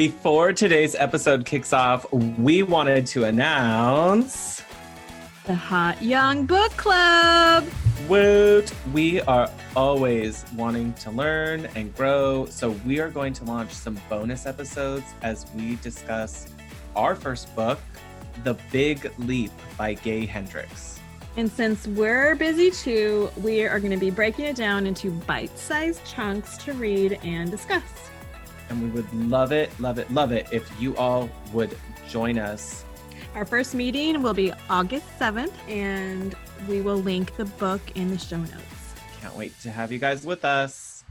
Before today's episode kicks off, we wanted to announce the Hot Young Book Club. Woot! We are always wanting to learn and grow, so we are going to launch some bonus episodes as we discuss our first book, The Big Leap by Gay Hendricks. And since we're busy too, we are going to be breaking it down into bite sized chunks to read and discuss. And we would love it, love it, love it if you all would join us. Our first meeting will be August 7th, and we will link the book in the show notes. Can't wait to have you guys with us.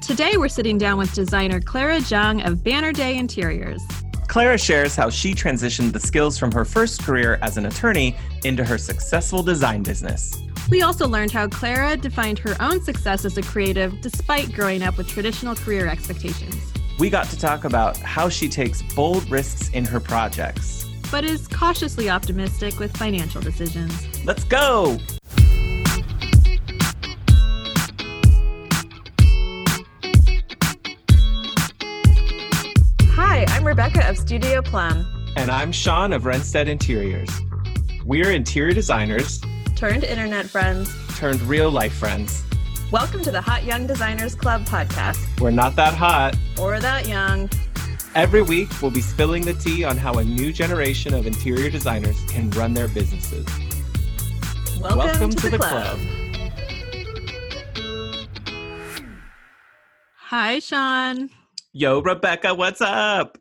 Today, we're sitting down with designer Clara Jung of Banner Day Interiors. Clara shares how she transitioned the skills from her first career as an attorney into her successful design business. We also learned how Clara defined her own success as a creative despite growing up with traditional career expectations. We got to talk about how she takes bold risks in her projects, but is cautiously optimistic with financial decisions. Let's go! Hi, I'm Rebecca of Studio Plum. And I'm Sean of Renstead Interiors. We're interior designers turned internet friends turned real life friends. Welcome to the Hot Young Designers Club podcast. We're not that hot or that young. Every week, we'll be spilling the tea on how a new generation of interior designers can run their businesses. Welcome, Welcome to, to, the, the club. club. Hi, Sean. Yo, Rebecca, what's up?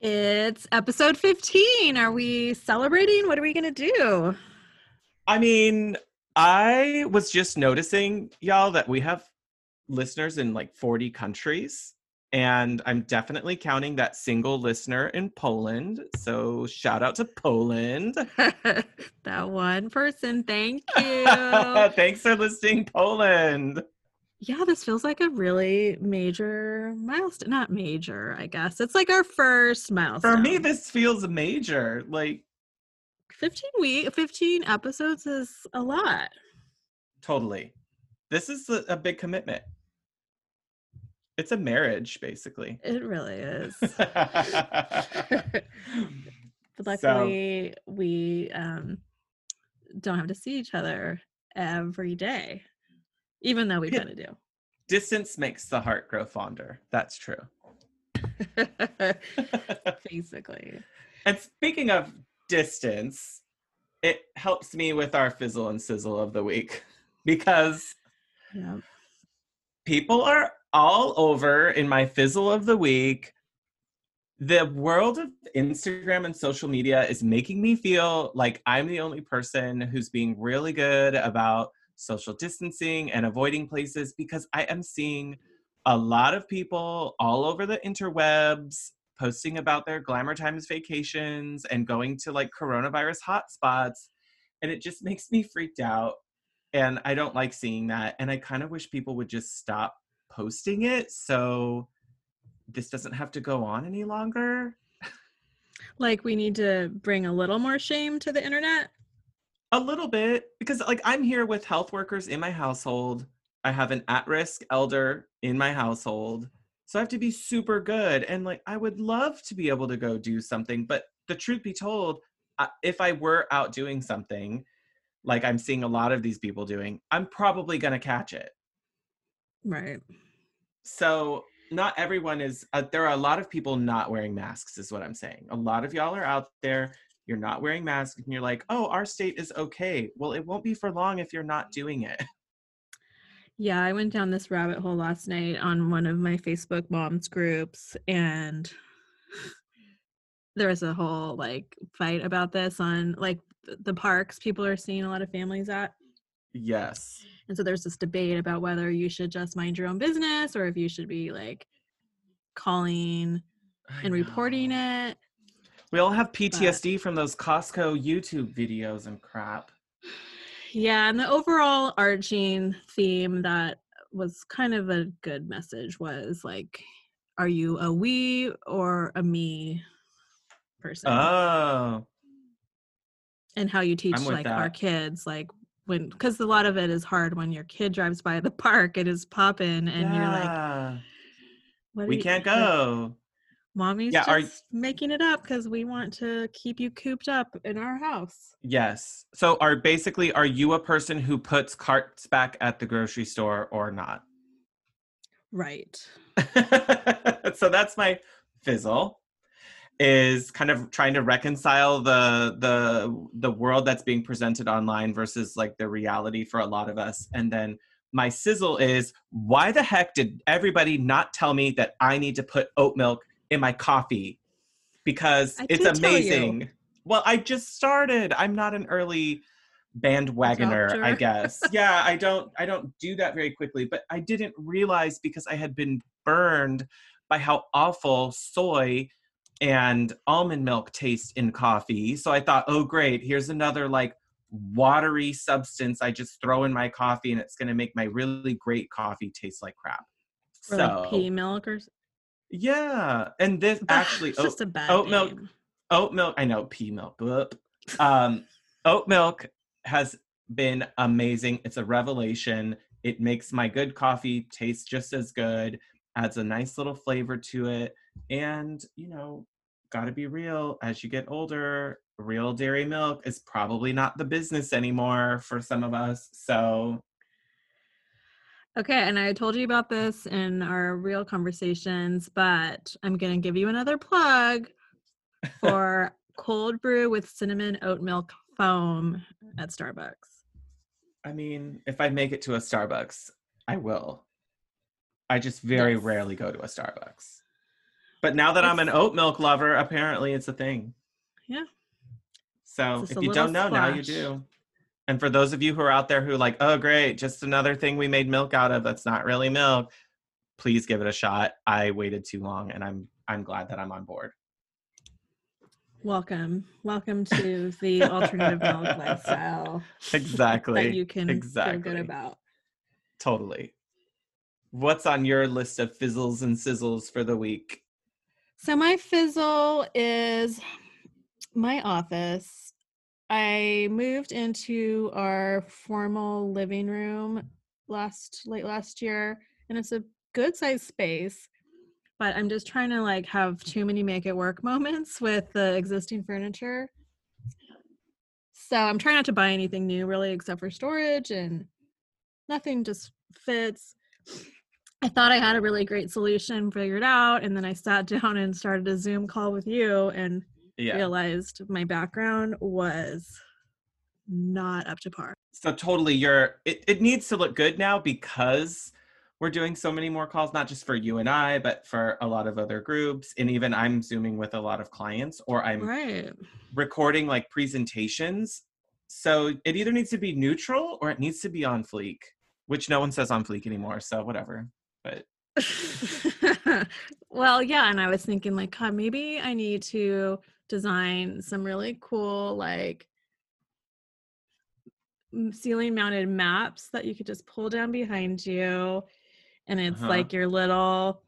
It's episode 15. Are we celebrating? What are we going to do? I mean, I was just noticing, y'all, that we have listeners in like 40 countries. And I'm definitely counting that single listener in Poland. So shout out to Poland. that one person. Thank you. Thanks for listening, Poland. Yeah, this feels like a really major milestone. Not major, I guess. It's like our first milestone. For me, this feels major. Like 15 week 15 episodes is a lot. Totally. This is a, a big commitment. It's a marriage basically. It really is. But luckily so, we um don't have to see each other every day even though we kind of do. Distance makes the heart grow fonder. That's true. Basically. And speaking of distance, it helps me with our fizzle and sizzle of the week because yeah. people are all over in my fizzle of the week. The world of Instagram and social media is making me feel like I'm the only person who's being really good about social distancing and avoiding places because I am seeing a lot of people all over the interwebs posting about their glamour times vacations and going to like coronavirus hotspots. And it just makes me freaked out. And I don't like seeing that. And I kind of wish people would just stop posting it so this doesn't have to go on any longer. Like we need to bring a little more shame to the internet? A little bit because like I'm here with health workers in my household. I have an at-risk elder in my household. So I have to be super good. And like, I would love to be able to go do something. But the truth be told, if I were out doing something, like I'm seeing a lot of these people doing, I'm probably going to catch it. Right. So not everyone is, uh, there are a lot of people not wearing masks, is what I'm saying. A lot of y'all are out there. You're not wearing masks and you're like, oh, our state is okay. Well, it won't be for long if you're not doing it. Yeah, I went down this rabbit hole last night on one of my Facebook moms groups and there was a whole like fight about this on like the parks people are seeing a lot of families at. Yes. And so there's this debate about whether you should just mind your own business or if you should be like calling and reporting it. We all have PTSD but, from those Costco YouTube videos and crap. Yeah, and the overall arching theme that was kind of a good message was like, are you a we or a me person? Oh. And how you teach like that. our kids, like when because a lot of it is hard when your kid drives by the park, it is popping and yeah. you're like What we can't go. Mommy's Yeah, just making it up because we want to keep you cooped up in our house. Yes. So are basically are you a person who puts carts back at the grocery store or not? Right. so that's my fizzle is kind of trying to reconcile the the the world that's being presented online versus like the reality for a lot of us and then my sizzle is why the heck did everybody not tell me that i need to put oat milk in my coffee because I it's did tell you. amazing. Well i just started. I'm not an early bandwagoner i guess. Yeah i don't i don't do that very quickly but i didn't realize because i had been burned by how awful soy and almond milk taste in coffee. So i thought oh great here's another like watery substance i just throw in my coffee and it's going to make my really great coffee taste like crap. Or so like pea milk or yeah and this actually it's oat, just a bad oat milk oat milk i know pea milk bloop. um oat milk has been amazing it's a revelation it makes my good coffee taste just as good adds a nice little flavor to it and you know gotta be real as you get older real dairy milk is probably not the business anymore for some of us so Okay, and I told you about this in our real conversations, but I'm going to give you another plug for cold brew with cinnamon oat milk foam at Starbucks. i mean if i make it to a starbucks i will i just very Yes. rarely go to a starbucks but now that i'm an oat milk lover apparently it's a thing Yeah. So if you don't know, now you do. And for those of you who are out there who are like, oh, great, just another thing we made milk out of that's not really milk, please give it a shot. I waited too long and I'm I'm glad that I'm on board. Welcome. Welcome to the alternative milk lifestyle Exactly. that you can feel exactly. good about. Totally. What's on your list of fizzles and sizzles for the week? So my fizzle is my office. I moved into our formal living room last late last year and it's a good sized space but I'm just trying to like have too many make it work moments with the existing furniture. So I'm trying not to buy anything new really except for storage and nothing just fits. I thought I had a really great solution figured out and then I sat down and started a Zoom call with you and Yeah. realized my background was not up to par. So totally you're it, it needs to look good now because we're doing so many more calls, not just for you and I, but for a lot of other groups. And even I'm zooming with a lot of clients or I'm Right. recording like presentations. So it either needs to be neutral or it needs to be on fleek, which no one says on fleek anymore. So whatever. But well, yeah, and I was thinking like, God, maybe I need to design some really cool like ceiling mounted maps that you could just pull down behind you and it's Uh-huh. like your little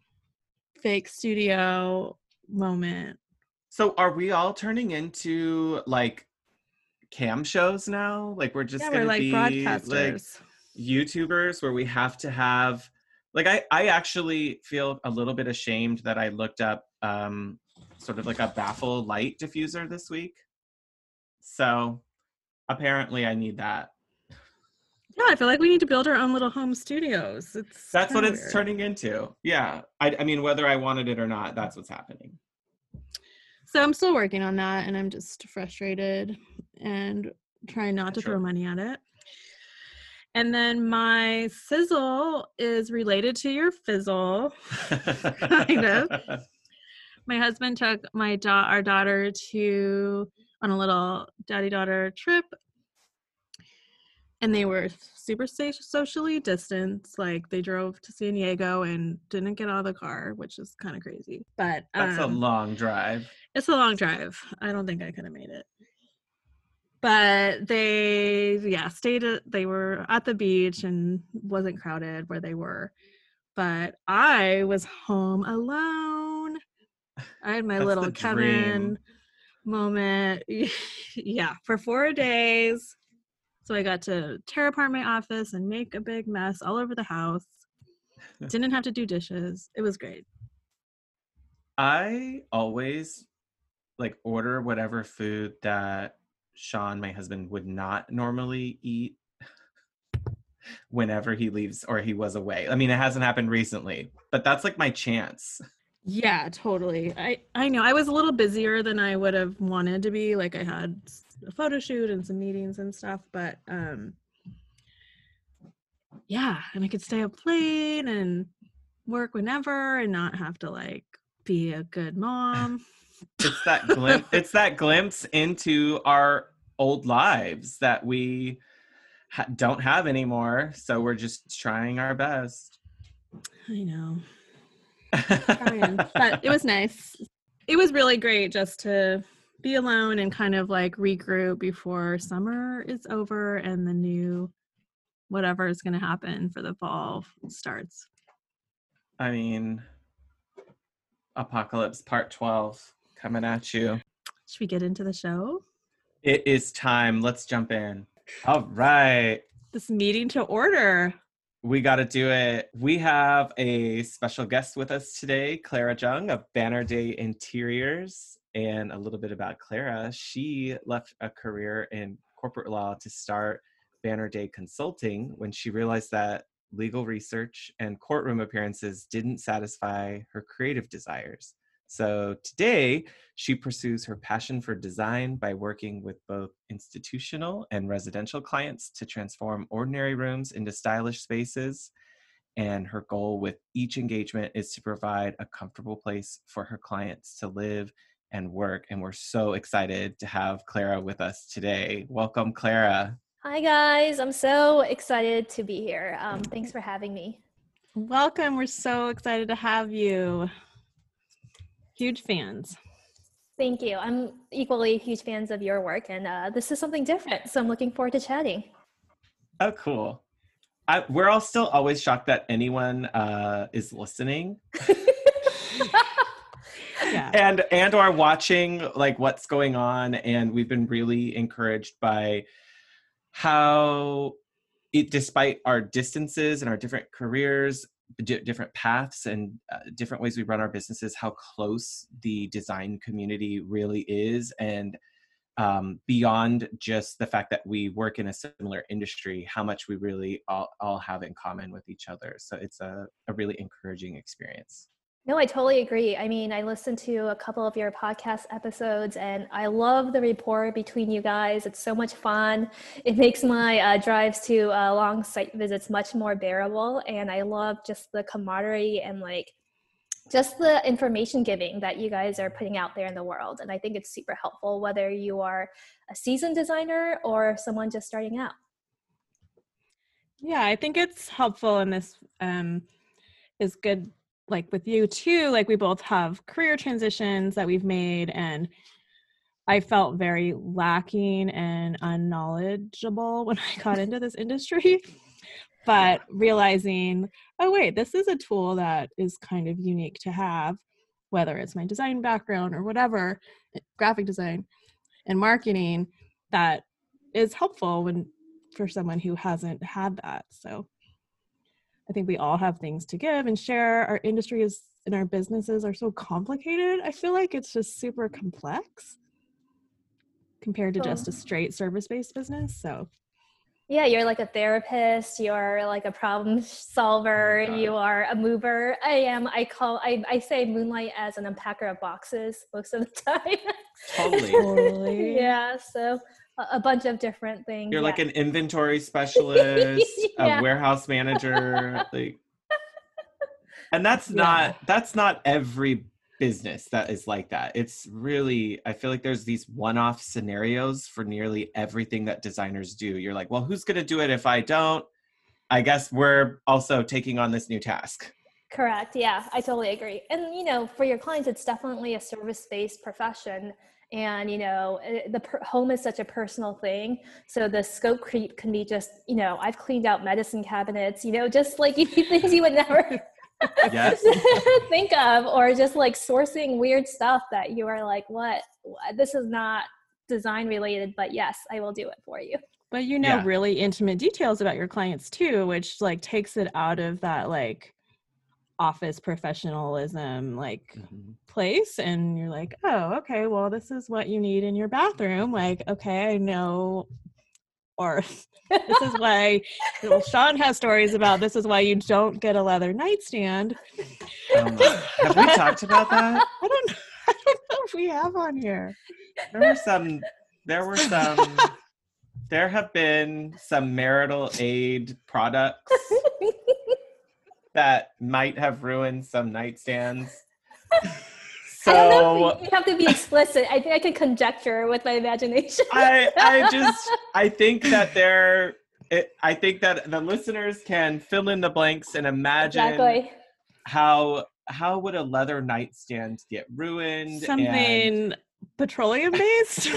fake studio moment. so are we all turning into like cam shows now? Like we're just yeah, gonna we're like be like broadcasters. YouTubers where we have to have like I I actually feel a little bit ashamed that I looked up um sort of like a baffle light diffuser this week. So apparently I need that. yeah, I feel like we need to build our own little home studios. It's That's what kinda it's weird. turning into. Yeah. I I mean whether I wanted it or not, that's what's happening. So I'm still working on that and I'm just frustrated and trying not to Sure. throw money at it. And then my sizzle is related to your fizzle. Kind of. My husband took my da- our daughter to on a little daddy daughter trip and they were super socially distanced like they drove to San Diego and didn't get out of the car which is kind of crazy but That's a um, long drive. it's a long drive. I don't think I could have made it. But they, yeah, stayed at, they were at the beach and wasn't crowded where they were. But I was home alone. I had my little Kevin dream. moment. yeah, for four days. So I got to tear apart my office and make a big mess all over the house. Didn't have to do dishes. It was great. I always like order whatever food that Sean, my husband, would not normally eat whenever he leaves or he was away. I mean, it hasn't happened recently, but that's like my chance. Yeah, totally. I I know I was a little busier than I would have wanted to be. Like I had a photo shoot and some meetings and stuff, but um yeah, and I could stay up late and work whenever and not have to like be a good mom. it's that glimpse it's that glimpse into our old lives that we ha- don't have anymore, so we're just trying our best. I know. But it was nice. It was really great just to be alone and kind of like regroup before summer is over and the new whatever is going to happen for the fall starts. I mean, Apocalypse Part 12 coming at you. Should we get into the show? It is time. Let's jump in. All right. This meeting to order. We got to do it. We have a special guest with us today, Clara Jung of Banner Day Interiors. And a little bit about Clara. She left a career in corporate law to start Banner Day Consulting when she realized that legal research and courtroom appearances didn't satisfy her creative desires. So today, she pursues her passion for design by working with both institutional and residential clients to transform ordinary rooms into stylish spaces. And her goal with each engagement is to provide a comfortable place for her clients to live and work. And we're so excited to have Clara with us today. Welcome, Clara. Hi, guys. I'm so excited to be here. Um, thanks for having me. Welcome. We're so excited to have you. Huge fans. Thank you. I'm equally huge fans of your work, and uh, this is something different. So I'm looking forward to chatting. Oh, cool. I, we're all still always shocked that anyone uh, is listening. yeah. and and are watching like what's going on and we've been really encouraged by how it, despite our distances and our different careers d- different paths and uh, different ways we run our businesses how close the design community really is and um, beyond just the fact that we work in a similar industry how much we really all, all have in common with each other. So it's a, a really encouraging experience no, I totally agree. I mean, I listened to a couple of your podcast episodes and I love the rapport between you guys. It's so much fun. It makes my uh, drives to uh, long site visits much more bearable. And I love just the camaraderie and like just the information giving that you guys are putting out there in the world. And I think it's super helpful whether you are a seasoned designer or someone just starting out. Yeah, I think it's helpful and this um, is good like with you too, like we both have career transitions that we've made and I felt very lacking and unknowledgeable when I got into this industry. But realizing, oh, wait, this is a tool that is kind of unique to have, whether it's my design background or whatever, graphic design and marketing, that is helpful when for someone who hasn't had that. So I think we all have things to give and share. Our industry is and our businesses are so complicated. I feel like it's just super complex compared to just a straight service based business. So, yeah, you're like a therapist, you're like a problem solver, oh you are a mover. I am, I call, I, I say moonlight as an unpacker of boxes most of the time. Totally. yeah. So, a bunch of different things. You're yeah. like an inventory specialist, yeah. a warehouse manager, like and that's yeah. not that's not every business that is like that. It's really I feel like there's these one-off scenarios for nearly everything that designers do. You're like, well, who's going to do it if I don't? I guess we're also taking on this new task. Correct. Yeah, I totally agree. And you know, for your clients, it's definitely a service-based profession and you know eh, the per- home is such a personal thing. So the scope creep can be just you know i've cleaned out medicine cabinets you know just like things you would never think of or just like sourcing weird stuff that you are like what? This is not design related but yes i will do it for you. But you know yeah. really intimate details about your clients too which like takes it out of that like office professionalism like mm-hmm. place and you're like oh okay well this is what you need in your bathroom like okay i know or this is why well, sean has stories about this is why you don't get a leather nightstand. Um, have we talked about that? I don't i don't know if we have on here. There were some there were some there have been some marital aid products that might have ruined some nightstands. So you have to be explicit. I think I can conjecture with my imagination. I I just I think that there I think that the listeners can fill in the blanks and imagine exactly. how how would a leather nightstand get ruined? Something and... petroleum based.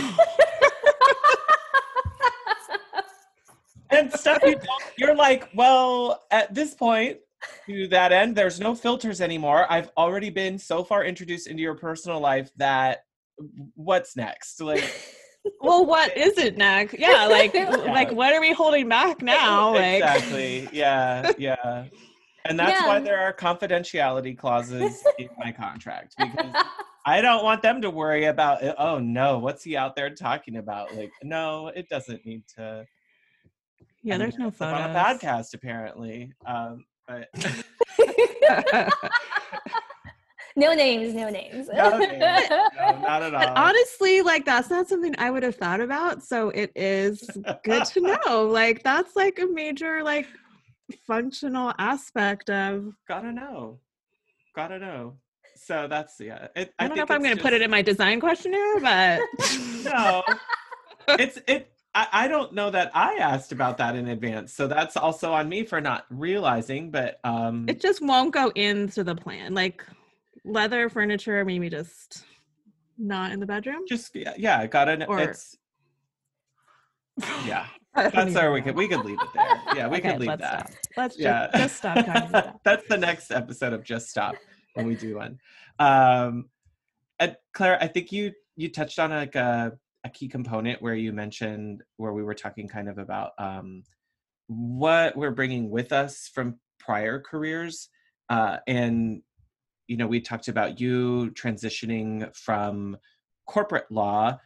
and stuff you you're like, well, at this point, to that end, there's no filters anymore. I've already been so far introduced into your personal life that what's next? Like well, what is it next? Yeah, like yeah. like what are we holding back now? Like Exactly. Yeah, yeah. And that's yeah. why there are confidentiality clauses in my contract because I don't want them to worry about oh no, what's he out there talking about? Like, no, it doesn't need to yeah, there's no photos. on a podcast apparently. Um, but no names, no names. no names. No, not at all. But honestly, like that's not something I would have thought about. So it is good to know. Like that's like a major like functional aspect of gotta know. Gotta know. So that's yeah. It, I, I don't know if I'm gonna just... put it in my design questionnaire, but no. It's it I, I don't know that I asked about that in advance. So that's also on me for not realizing, but um it just won't go into the plan. Like leather furniture, maybe just not in the bedroom. Just yeah, yeah got it. Or, it's yeah. That's where we could we could leave it there. Yeah, we okay, could leave let's that. Stop. Let's yeah. just, just stop talking about That's the next episode of Just Stop when we do one. Um and Claire, I think you you touched on like a a key component where you mentioned where we were talking kind of about um, what we're bringing with us from prior careers uh, and you know we talked about you transitioning from corporate law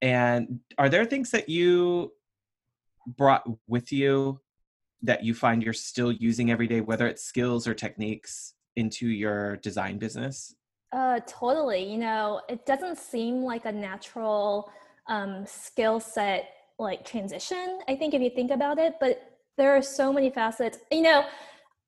and are there things that you brought with you that you find you're still using every day whether it's skills or techniques into your design business uh, totally. You know, it doesn't seem like a natural um, skill set like transition. I think if you think about it, but there are so many facets. You know,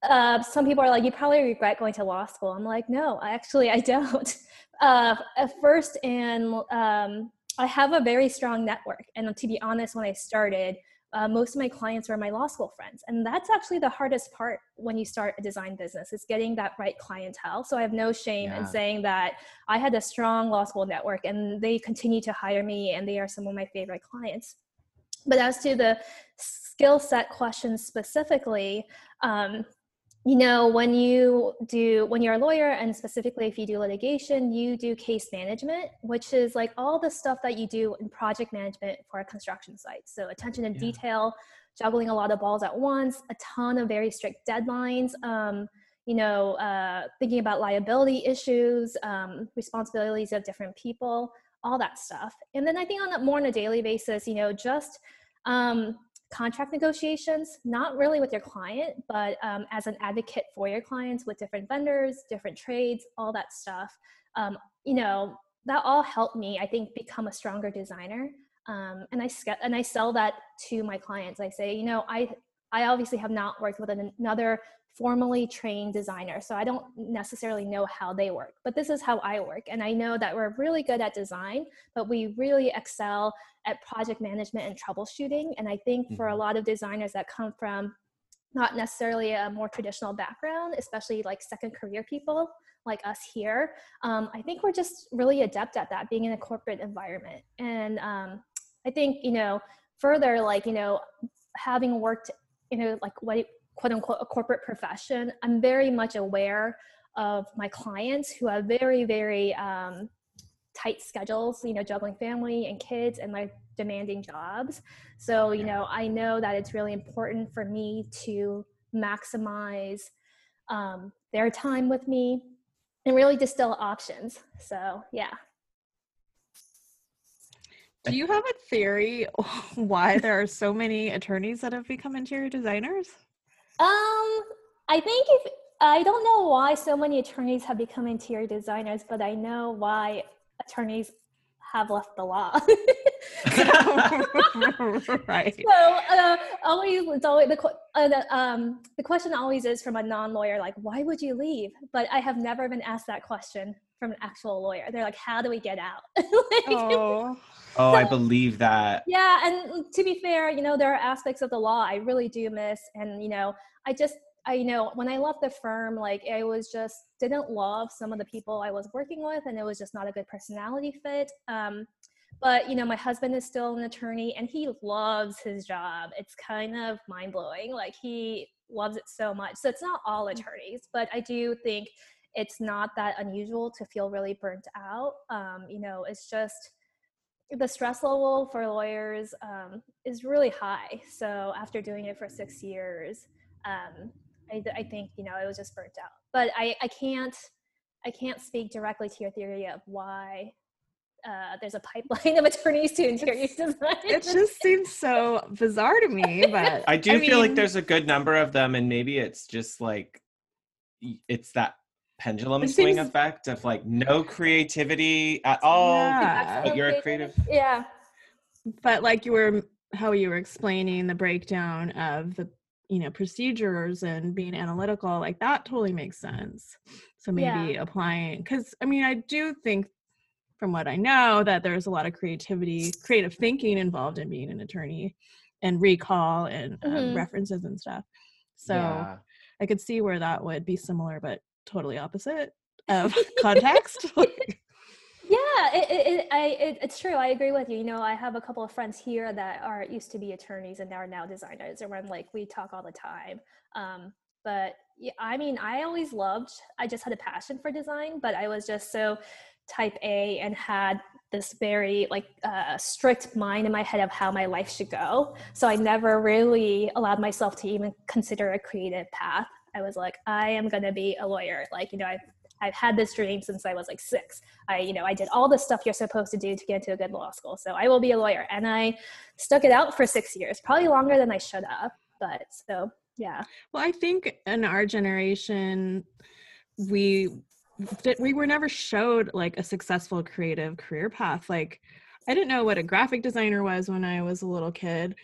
uh, some people are like, you probably regret going to law school. I'm like, no, actually, I don't. Uh, at first, and um, I have a very strong network. And to be honest, when I started, uh, most of my clients are my law school friends. And that's actually the hardest part when you start a design business is getting that right clientele. So i have no shame yeah. in saying that i had a strong law school network and they continue to hire me and they are some of my favorite clients. But as to the skill set questions specifically um, you know when you do when you're a lawyer and specifically if you do litigation you do case management which is like all the stuff that you do in project management for a construction site so attention to yeah. detail juggling a lot of balls at once a ton of very strict deadlines um, you know uh, thinking about liability issues um, responsibilities of different people all that stuff and then i think on a more on a daily basis you know just um, contract negotiations, not really with your client, but um, as an advocate for your clients with different vendors, different trades, all that stuff. Um, you know, that all helped me, I think, become a stronger designer. Um, and I and I sell that to my clients. I say, you know, I I obviously have not worked with another formally trained designer. So I don't necessarily know how they work, but this is how I work. And I know that we're really good at design, but we really excel at project management and troubleshooting. And I think for a mm-hmm. lot of designers that come from not necessarily a more traditional background, especially like second career people like us here, um, I think we're just really adept at that being in a corporate environment. And um, I think, you know, further, like, you know, having worked, you know, like what quote unquote a corporate profession, I'm very much aware of my clients who have very, very um, tight schedules, you know, juggling family and kids and like demanding jobs. So, you know, I know that it's really important for me to maximize um, their time with me and really distill options. So, yeah. Do you have a theory why there are so many attorneys that have become interior designers? Um, I think if I don't know why so many attorneys have become interior designers, but I know why attorneys have left the law. right. So uh, always, it's always the, uh, the, um, the question always is from a non-lawyer, like, why would you leave? But I have never been asked that question from an actual lawyer. They're like, how do we get out? like, oh. Oh, I believe that. Yeah, and to be fair, you know, there are aspects of the law I really do miss, and you know, I just I you know when I left the firm, like I was just didn't love some of the people I was working with, and it was just not a good personality fit. Um, but you know, my husband is still an attorney, and he loves his job. It's kind of mind blowing. Like he loves it so much. So it's not all mm. attorneys, but I do think it's not that unusual to feel really burnt out. Um, you know, it's just the stress level for lawyers um, is really high. So after doing it for six years, um, I, I, think you know I was just burnt out. But I, I can't I can't speak directly to your theory of why uh, there's a pipeline of attorneys to interior design. It just seems so bizarre to me, but I do I feel mean, like there's a good number of them, and maybe it's just like it's that pendulum swing effect of like no creativity at all, yeah. but you're a creative. Yeah. But like you were, how you were explaining the breakdown of the you know procedures and being analytical like that totally makes sense so maybe yeah. applying because i mean i do think from what i know that there's a lot of creativity creative thinking involved in being an attorney and recall and um, mm-hmm. references and stuff so yeah. i could see where that would be similar but totally opposite of context yeah it, it, I, it, it's true i agree with you you know i have a couple of friends here that are used to be attorneys and are now designers and we're like we talk all the time um, but yeah, i mean i always loved i just had a passion for design but i was just so type a and had this very like uh, strict mind in my head of how my life should go so i never really allowed myself to even consider a creative path i was like i am going to be a lawyer like you know I've, I've had this dream since I was like six. I, you know, I did all the stuff you're supposed to do to get into a good law school. So I will be a lawyer. And I stuck it out for six years, probably longer than I should have. But so, yeah. Well, I think in our generation, we we were never showed like a successful creative career path. Like, I didn't know what a graphic designer was when I was a little kid.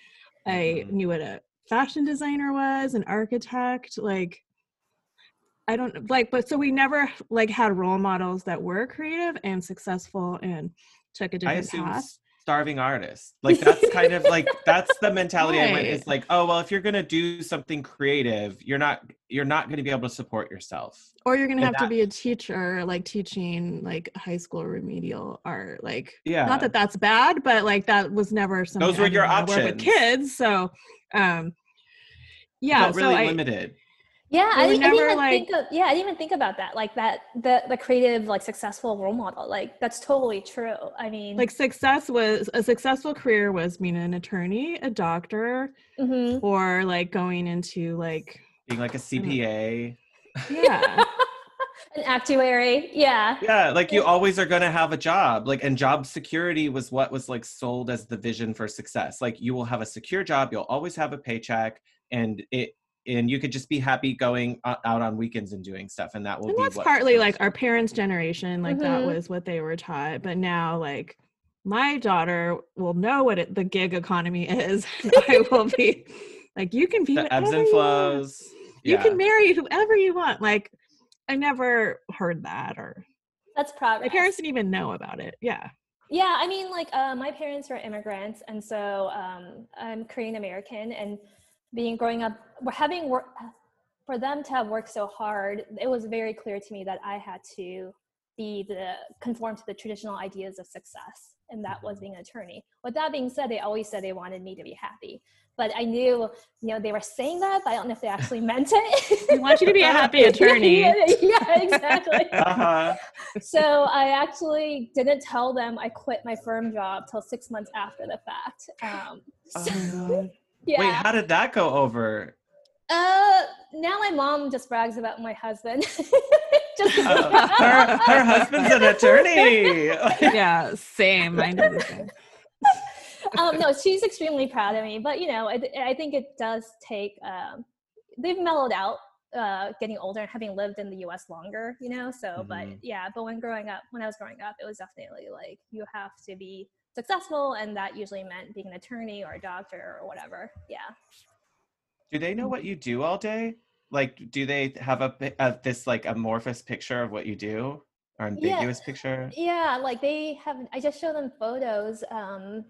I mm-hmm. knew what a fashion designer was, an architect. Like, I don't like, but so we never like had role models that were creative and successful and took a different path. Starving artist, like that's kind of like that's the mentality right. I went. Is like, oh well, if you're gonna do something creative, you're not you're not gonna be able to support yourself, or you're gonna and have that, to be a teacher, like teaching like high school remedial art. Like, yeah, not that that's bad, but like that was never something. Those were your options with kids, so um, yeah, really so limited. I, yeah, I, didn't, I didn't even like, think of yeah, I didn't even think about that. Like that the the creative like successful role model. Like that's totally true. I mean like success was a successful career was being an attorney, a doctor, mm-hmm. or like going into like being like a CPA. Yeah. an actuary. Yeah. Yeah, like you always are going to have a job. Like and job security was what was like sold as the vision for success. Like you will have a secure job, you'll always have a paycheck and it and you could just be happy going out on weekends and doing stuff and that will and be that's partly like our parents generation like mm-hmm. that was what they were taught but now like my daughter will know what it, the gig economy is. I will be like you can be the ebbs and flows you, yeah. you can marry whoever you want. Like i never heard that or that's progress my parents didn't even know about it. Yeah. Yeah i mean like uh, my parents were immigrants and so um, i'm korean american and being growing up we're having work for them to have worked so hard it was very clear to me that i had to be the conform to the traditional ideas of success and that was being an attorney. With that being said they always said they wanted me to be happy but i knew you know they were saying that but i don't know if they actually meant it. They want you to be a happy attorney. Yeah, yeah, exactly. Uh-huh. so i actually didn't tell them i quit my firm job till six months after the fact um, so, oh yeah. Wait, how did that go over? Uh, now my mom just brags about my husband. just uh, her, her husband's an attorney. yeah, same. I know um, no, she's extremely proud of me. But you know, I, I think it does take. Um, they've mellowed out, uh, getting older and having lived in the U.S. longer. You know, so mm-hmm. but yeah, but when growing up, when I was growing up, it was definitely like you have to be successful, and that usually meant being an attorney or a doctor or whatever. Yeah. Do they know what you do all day? Like, do they have a, a this like amorphous picture of what you do? or ambiguous yeah. picture? Yeah, like they have. I just show them photos um,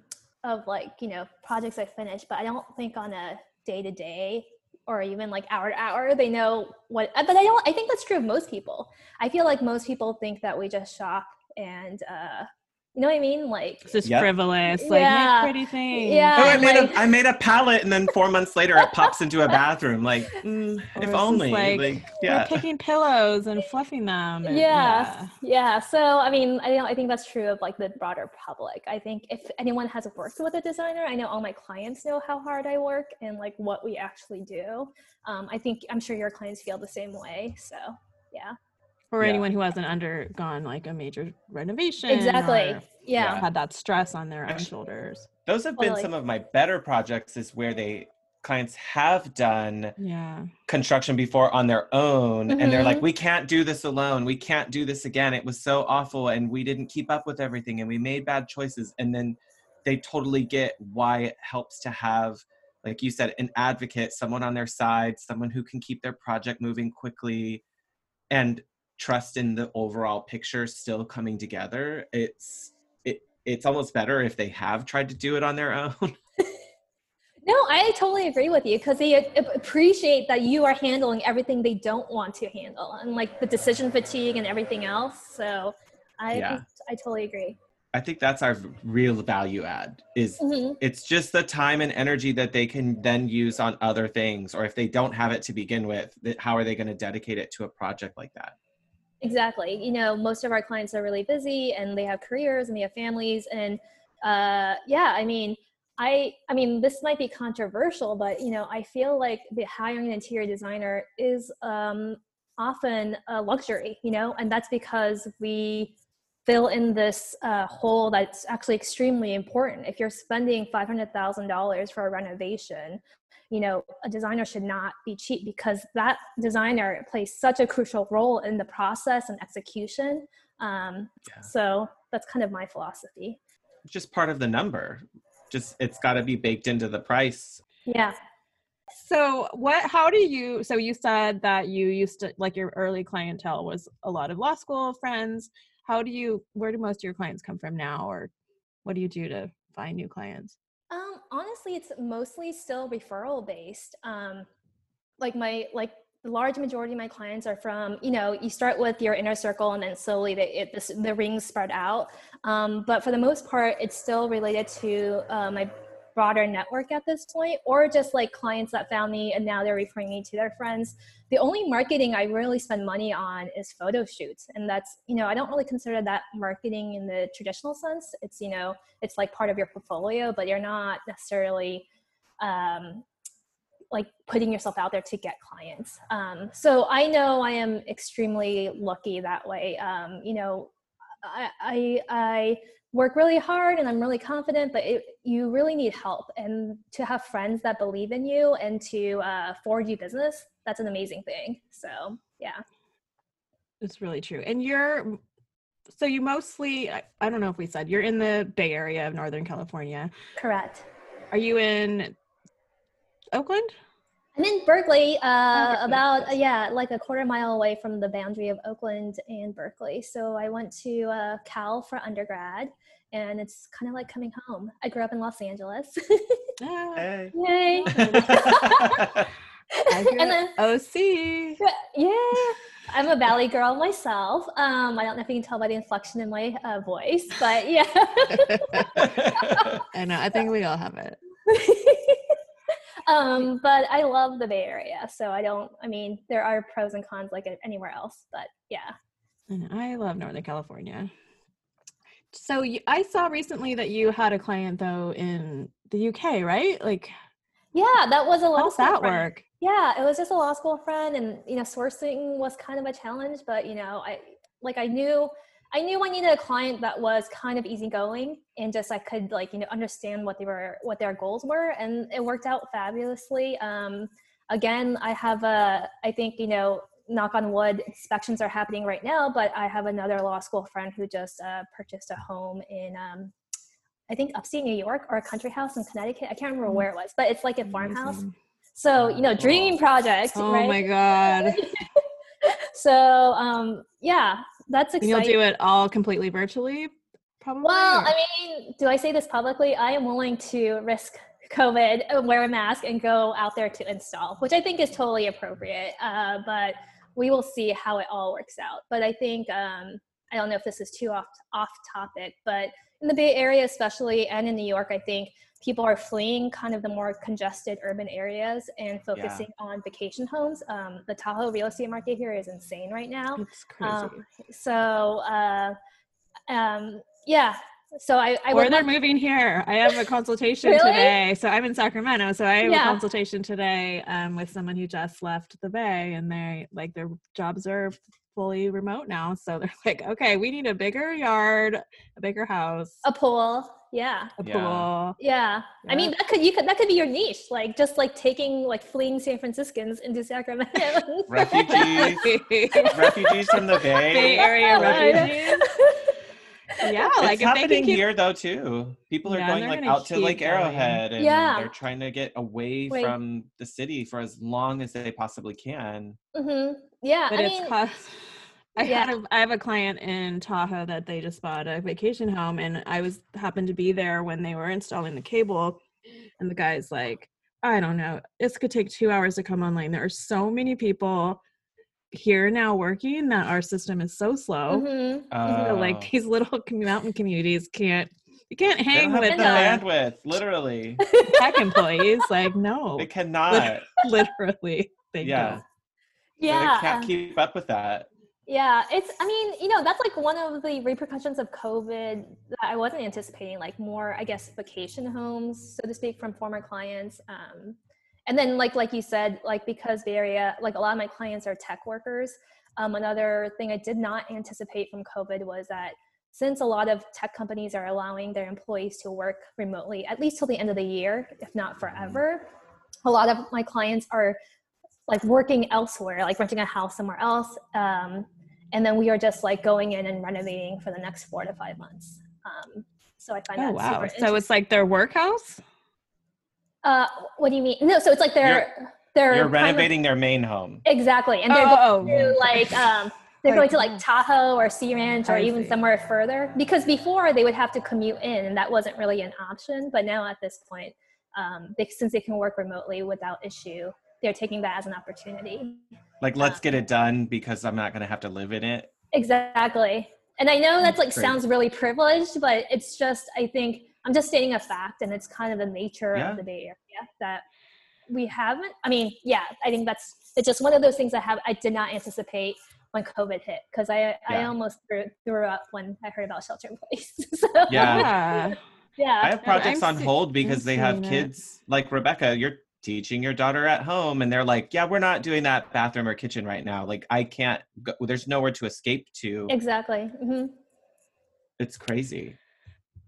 of like you know projects I finished, but I don't think on a day to day or even like hour to hour they know what. But I don't. I think that's true of most people. I feel like most people think that we just shop and uh, you know what I mean? Like it's just yep. frivolous, like yeah. pretty things. Yeah. Oh, I made like, a I made a palette, and then four months later, it pops into a bathroom. Like, mm, if only. Like, like, yeah, we're picking pillows and fluffing them. And, yeah. yeah, yeah. So, I mean, I I think that's true of like the broader public. I think if anyone has worked with a designer, I know all my clients know how hard I work and like what we actually do. Um, I think I'm sure your clients feel the same way. So, yeah or yeah. anyone who hasn't undergone like a major renovation exactly yeah had that stress on their own shoulders those have been some of my better projects is where they clients have done yeah construction before on their own mm-hmm. and they're like mm-hmm. we can't do this alone we can't do this again it was so awful and we didn't keep up with everything and we made bad choices and then they totally get why it helps to have like you said an advocate someone on their side someone who can keep their project moving quickly and trust in the overall picture still coming together it's it it's almost better if they have tried to do it on their own no i totally agree with you because they appreciate that you are handling everything they don't want to handle and like the decision fatigue and everything else so i yeah. i totally agree I think that's our real value add is mm-hmm. it's just the time and energy that they can then use on other things or if they don't have it to begin with how are they going to dedicate it to a project like that Exactly. You know, most of our clients are really busy and they have careers and they have families. And uh, yeah, I mean, I I mean, this might be controversial, but you know, I feel like the hiring an interior designer is um, often a luxury. You know, and that's because we fill in this uh, hole that's actually extremely important. If you're spending five hundred thousand dollars for a renovation, you know a designer should not be cheap because that designer plays such a crucial role in the process and execution. Um, yeah. so that's kind of my philosophy. Just part of the number. Just it's got to be baked into the price. Yeah. So what how do you so you said that you used to like your early clientele was a lot of law school friends. How do you where do most of your clients come from now or what do you do to find new clients honestly, it's mostly still referral based. Um, like my like the large majority of my clients are from you know you start with your inner circle and then slowly the it, the, the rings spread out. Um, but for the most part, it's still related to uh, my broader network at this point, or just like clients that found me and now they're referring me to their friends. The only marketing I really spend money on is photo shoots. And that's, you know, I don't really consider that marketing in the traditional sense. It's, you know, it's like part of your portfolio, but you're not necessarily um, like putting yourself out there to get clients. Um, so I know I am extremely lucky that way. Um, you know, I, I, I work really hard and I'm really confident, but it, you really need help. And to have friends that believe in you and to uh, forward you business, that's an amazing thing. So, yeah. It's really true. And you're, so you mostly, I, I don't know if we said, you're in the Bay Area of Northern California. Correct. Are you in Oakland? I'm in Berkeley, uh, oh, about uh, yeah, like a quarter mile away from the boundary of Oakland and Berkeley. So I went to uh, Cal for undergrad, and it's kind of like coming home. I grew up in Los Angeles. Ah. hey. Yay! and then OC. Yeah, I'm a Valley girl myself. Um, I don't know if you can tell by the inflection in my uh, voice, but yeah. I know. I think we all have it um, but I love the Bay Area. So I don't, I mean, there are pros and cons like anywhere else, but yeah. And I love Northern California. So you, I saw recently that you had a client though in the UK, right? Like, yeah, that was a lot. How's that work? Yeah, it was just a law school friend, and you know, sourcing was kind of a challenge. But you know, I like I knew I knew I needed a client that was kind of easygoing and just I could like you know understand what they were what their goals were, and it worked out fabulously. Um, again, I have a I think you know knock on wood inspections are happening right now, but I have another law school friend who just uh, purchased a home in um, I think upstate New York or a country house in Connecticut. I can't remember where it was, but it's like a farmhouse. So, you know, dream project. Oh right? my God. so, um, yeah, that's exciting. And you'll do it all completely virtually, probably? Well, or? I mean, do I say this publicly? I am willing to risk COVID, uh, wear a mask, and go out there to install, which I think is totally appropriate. Uh, but we will see how it all works out. But I think, um, I don't know if this is too off, off topic, but in the Bay Area, especially, and in New York, I think people are fleeing kind of the more congested urban areas and focusing yeah. on vacation homes. Um, the Tahoe real estate market here is insane right now. It's crazy. Um, so, uh, um, yeah. So I, I or they're moving here. I have a consultation really? today. So I'm in Sacramento. So I have yeah. a consultation today um, with someone who just left the Bay, and they like their jobs are fully remote now. So they're like, okay, we need a bigger yard, a bigger house, a pool. Yeah. A pool. Yeah. yeah. I mean, that could you could that could be your niche, like just like taking like fleeing San Franciscans into Sacramento. refugees, refugees from the Bay, Bay Area refugees. Yeah, it's like happening keep... here though too. People are yeah, going like out to Lake Arrowhead, and yeah. they're trying to get away Wait. from the city for as long as they possibly can. Mm-hmm. Yeah, but I it's mean, cost I yeah. had a, I have a client in Tahoe that they just bought a vacation home, and I was happened to be there when they were installing the cable, and the guy's like, I don't know, this could take two hours to come online. There are so many people here now working that our system is so slow. Mm-hmm. Uh, like these little mountain communities can't you can't hang with the bandwidth, literally. Tech employees, like no, they cannot. Literally, they yeah. don't. Yeah, they can't keep up with that. Yeah, it's, I mean, you know, that's like one of the repercussions of COVID that I wasn't anticipating, like more, I guess, vacation homes, so to speak, from former clients. Um, and then, like, like you said, like because the area, like a lot of my clients are tech workers. Um, another thing I did not anticipate from COVID was that since a lot of tech companies are allowing their employees to work remotely, at least till the end of the year, if not forever, a lot of my clients are like working elsewhere, like renting a house somewhere else. Um, and then we are just like going in and renovating for the next four to five months. Um, so I find oh, that wow. So it's like their workhouse. Uh, what do you mean? No, so it's like they're you're, they're you're renovating of, their main home. Exactly, and they're oh, going to like um, they're going to like Tahoe or Sea Ranch or I even see. somewhere further because before they would have to commute in, and that wasn't really an option. But now at this point, um, they, since they can work remotely without issue, they're taking that as an opportunity. Like, let's um, get it done because I'm not going to have to live in it. Exactly. And I know that's like Great. sounds really privileged, but it's just, I think I'm just stating a fact and it's kind of the nature yeah. of the Bay Area that we haven't. I mean, yeah, I think that's, it's just one of those things I have, I did not anticipate when COVID hit because I, yeah. I almost threw, threw up when I heard about shelter in place. so, yeah. Yeah. I have projects on hold because they have kids it. like Rebecca, you're teaching your daughter at home and they're like yeah we're not doing that bathroom or kitchen right now like i can't go there's nowhere to escape to exactly mm-hmm. it's crazy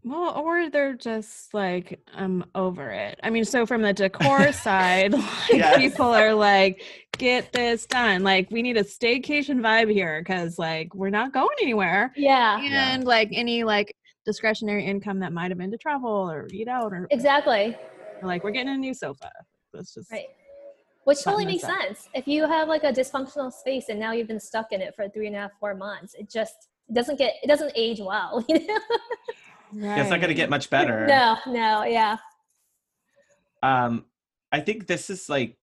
well or they're just like i'm over it i mean so from the decor side like yes. people are like get this done like we need a staycation vibe here because like we're not going anywhere yeah and yeah. like any like discretionary income that might have been to travel or eat out or exactly like we're getting a new sofa that's just right. Which totally makes up. sense. If you have like a dysfunctional space and now you've been stuck in it for three and a half, four months, it just doesn't get it doesn't age well. You know? Right. yeah, it's not going to get much better. No, no, yeah. Um, I think this is like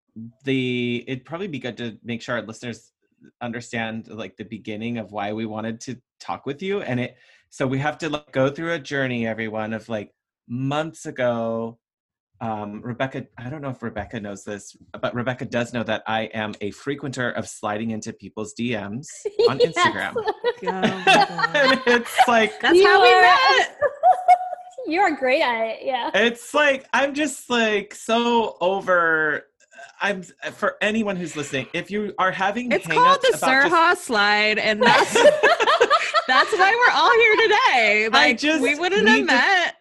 the. It'd probably be good to make sure our listeners understand like the beginning of why we wanted to talk with you, and it. So we have to like go through a journey, everyone, of like months ago um, Rebecca, I don't know if Rebecca knows this, but Rebecca does know that I am a frequenter of sliding into people's DMs on yes. Instagram. and it's like that's how we met. You're great at it, yeah. It's like I'm just like so over. I'm for anyone who's listening, if you are having it's called the Sir just... slide, and that's that's why we're all here today. Like I just we wouldn't have met. To,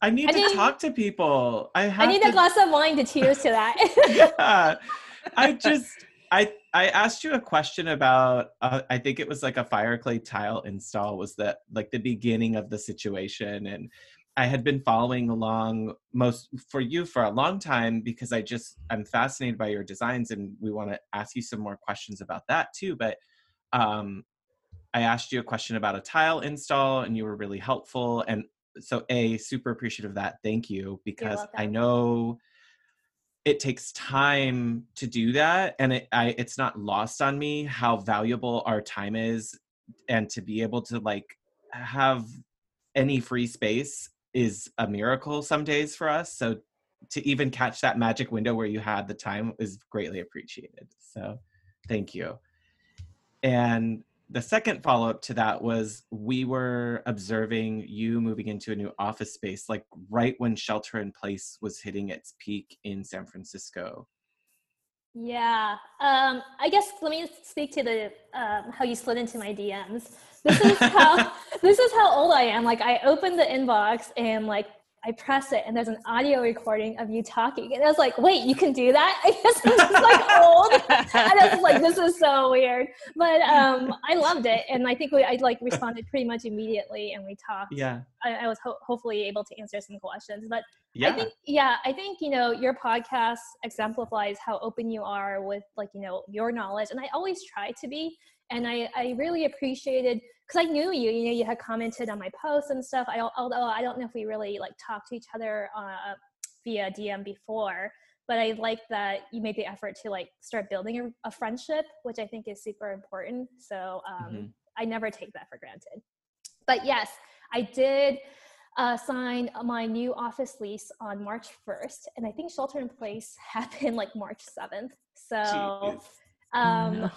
I need I to need, talk to people. I have I need to, a glass of wine to tears to that. yeah. I just I I asked you a question about uh, I think it was like a fireclay tile install was that like the beginning of the situation and I had been following along most for you for a long time because I just I'm fascinated by your designs and we want to ask you some more questions about that too but um I asked you a question about a tile install and you were really helpful and so a super appreciative of that thank you because I know it takes time to do that and it I, it's not lost on me how valuable our time is and to be able to like have any free space is a miracle some days for us so to even catch that magic window where you had the time is greatly appreciated so thank you. And the second follow up to that was we were observing you moving into a new office space, like right when shelter in place was hitting its peak in San Francisco. Yeah, um, I guess let me speak to the um, how you slid into my DMs. This is how this is how old I am. Like I opened the inbox and like I press it and there's an audio recording of you talking. And I was like, wait, you can do that? I guess I'm just like old. and I was like, this is so weird. But um, I loved it. And I think we, I like responded pretty much immediately and we talked. Yeah. I, I was ho- hopefully able to answer some questions. But yeah. I think, yeah, I think, you know, your podcast exemplifies how open you are with like, you know, your knowledge. And I always try to be. And I, I really appreciated because I knew you, you know, you had commented on my posts and stuff. I, although I don't know if we really like talked to each other uh, via DM before, but I like that you made the effort to like start building a, a friendship, which I think is super important. So um, mm-hmm. I never take that for granted. But yes, I did uh, sign my new office lease on March 1st, and I think shelter in place happened like March 7th. So, um, no.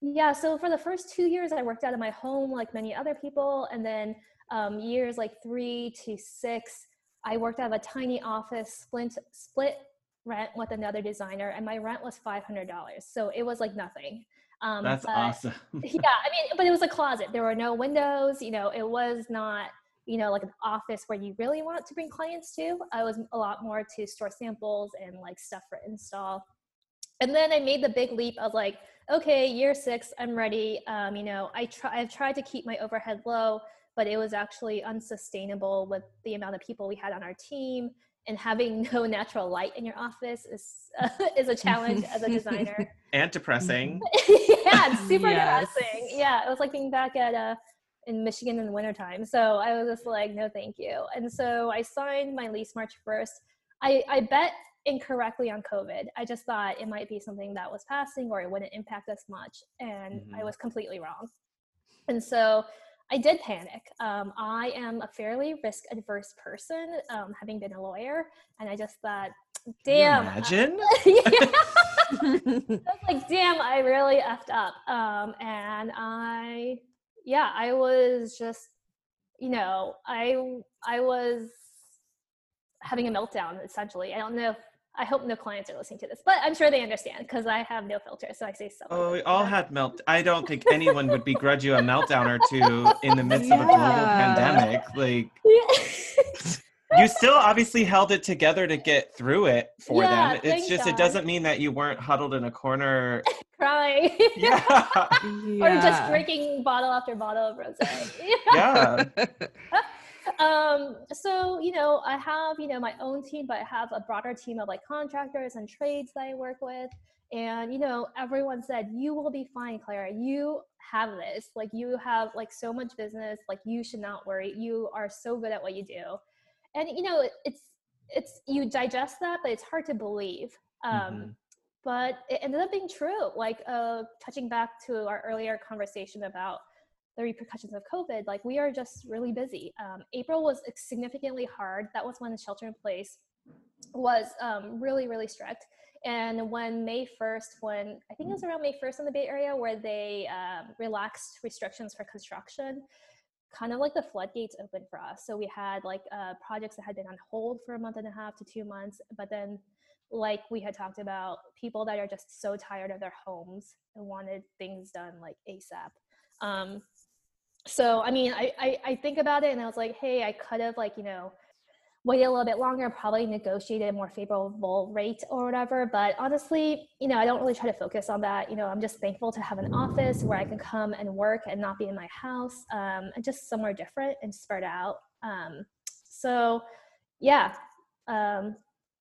Yeah, so for the first two years, I worked out of my home like many other people. And then um, years like three to six, I worked out of a tiny office, split, split rent with another designer, and my rent was $500. So it was like nothing. Um, That's but, awesome. yeah, I mean, but it was a closet. There were no windows. You know, it was not, you know, like an office where you really want to bring clients to. I was a lot more to store samples and like stuff for install. And then I made the big leap of like, okay, year six, I'm ready. Um, you know, I try, I've tried to keep my overhead low, but it was actually unsustainable with the amount of people we had on our team and having no natural light in your office is uh, is a challenge as a designer and depressing yeah it's super yes. depressing yeah it was like being back at uh in michigan in the wintertime so i was just like no thank you and so i signed my lease march 1st i i bet incorrectly on COVID. I just thought it might be something that was passing or it wouldn't impact us much. And mm-hmm. I was completely wrong. And so I did panic. Um, I am a fairly risk adverse person, um, having been a lawyer. And I just thought, damn. imagine? I was like, damn, I really effed up. Um, and I, yeah, I was just, you know, I, I was having a meltdown essentially. I don't know if I hope no clients are listening to this, but I'm sure they understand because I have no filter. So I say so. Oh, we all had melt. I don't think anyone would begrudge you a meltdown or two in the midst yeah. of a global pandemic. Like, yeah. you still obviously held it together to get through it for yeah, them. It's just, God. it doesn't mean that you weren't huddled in a corner crying. Yeah. or just drinking bottle after bottle of rosé. yeah um, so you know, I have you know my own team, but I have a broader team of like contractors and trades that I work with. And you know, everyone said you will be fine, Clara. You have this. Like you have like so much business. Like you should not worry. You are so good at what you do. And you know, it's it's you digest that, but it's hard to believe. Um, mm-hmm. But it ended up being true. Like uh, touching back to our earlier conversation about the repercussions of COVID, like we are just really busy. Um, April was significantly hard. That was when the shelter in place was um, really, really strict. And when May 1st, when I think it was around May 1st in the Bay Area, where they um, relaxed restrictions for construction, kind of like the floodgates opened for us. So we had like uh, projects that had been on hold for a month and a half to two months, but then like we had talked about, people that are just so tired of their homes and wanted things done like ASAP. Um, so I mean, I, I I think about it and I was like, hey, I could have like you know wait a little bit longer, probably negotiated a more favorable rate or whatever. But honestly, you know, I don't really try to focus on that. You know, I'm just thankful to have an office where I can come and work and not be in my house um, and just somewhere different and spread out. Um, so, yeah, um,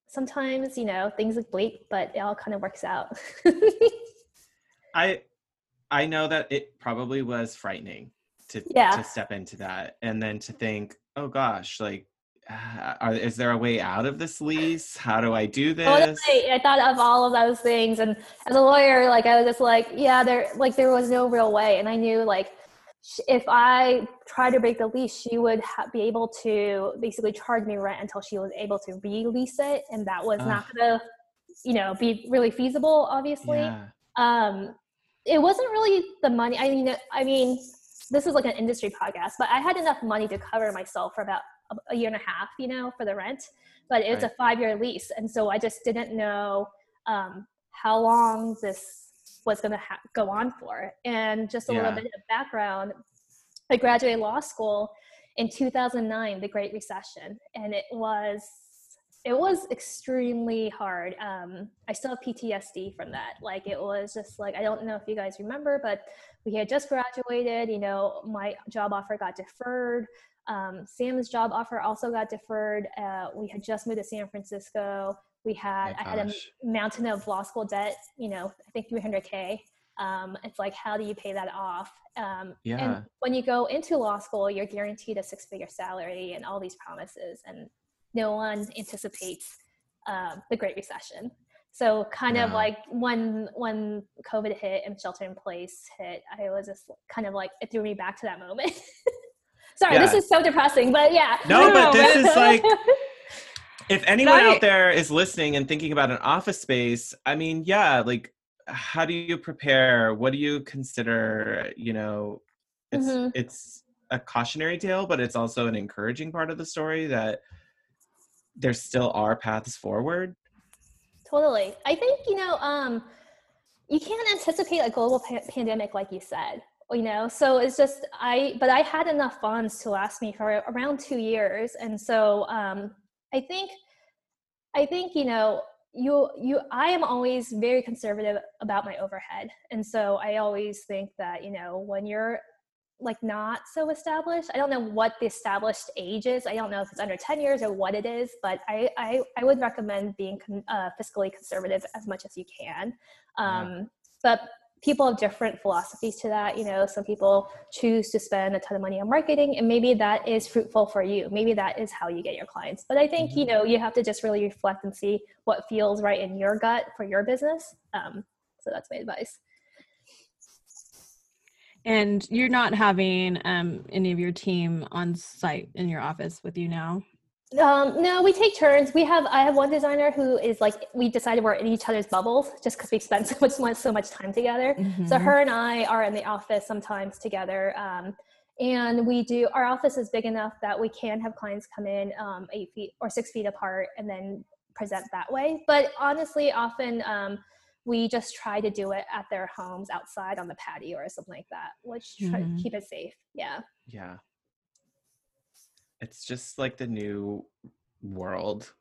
sometimes, you know, things look bleak, but it all kind of works out. I, I know that it probably was frightening to, yeah. to step into that and then to think, oh gosh, like are, is there a way out of this lease? How do I do this? Totally. I thought of all of those things, and as a lawyer, like I was just like, yeah, there, like there was no real way, and I knew like if I tried to break the lease, she would ha- be able to basically charge me rent until she was able to release it, and that was not gonna, you know, be really feasible. Obviously, yeah. um, it wasn't really the money. I mean, I mean, this is like an industry podcast, but I had enough money to cover myself for about a year and a half, you know, for the rent, but it was right. a five year lease. And so I just didn't know um, how long this was going to ha- go on for. And just a yeah. little bit of background I graduated law school in 2009, the Great Recession, and it was it was extremely hard. Um, I still have PTSD from that. Like it was just like I don't know if you guys remember, but we had just graduated. You know, my job offer got deferred. Um, Sam's job offer also got deferred. Uh, we had just moved to San Francisco. We had I had a mountain of law school debt. You know, I think 300k. Um, it's like how do you pay that off? Um, yeah. And when you go into law school, you're guaranteed a six-figure salary and all these promises, and no one anticipates uh, the Great Recession. So kind yeah. of like when when COVID hit and shelter in place hit, I was just kind of like it threw me back to that moment. Sorry, yeah. this is so depressing, but yeah. No, but this is like if anyone out there is listening and thinking about an office space, I mean, yeah, like how do you prepare? What do you consider, you know, it's mm-hmm. it's a cautionary tale, but it's also an encouraging part of the story that there still are paths forward. Totally. I think, you know, um you can't anticipate a global pa- pandemic like you said you know so it's just i but i had enough funds to last me for around two years and so um i think i think you know you you i am always very conservative about my overhead and so i always think that you know when you're like not so established i don't know what the established age is i don't know if it's under 10 years or what it is but i i, I would recommend being uh, fiscally conservative as much as you can um, yeah. but people have different philosophies to that. You know, some people choose to spend a ton of money on marketing, and maybe that is fruitful for you. Maybe that is how you get your clients. But I think mm-hmm. you know you have to just really reflect and see what feels right in your gut for your business. Um, so that's my advice. And you're not having um, any of your team on site in your office with you now. Um, no, we take turns. We have I have one designer who is like we decided we're in each other's bubbles just because we spend so much so much time together. Mm-hmm. So her and I are in the office sometimes together. Um, and we do our office is big enough that we can have clients come in um, eight feet or six feet apart and then present that way. But honestly, often um, we just try to do it at their homes outside on the patio or something like that, which try mm-hmm. to keep it safe. Yeah. Yeah it's just like the new world.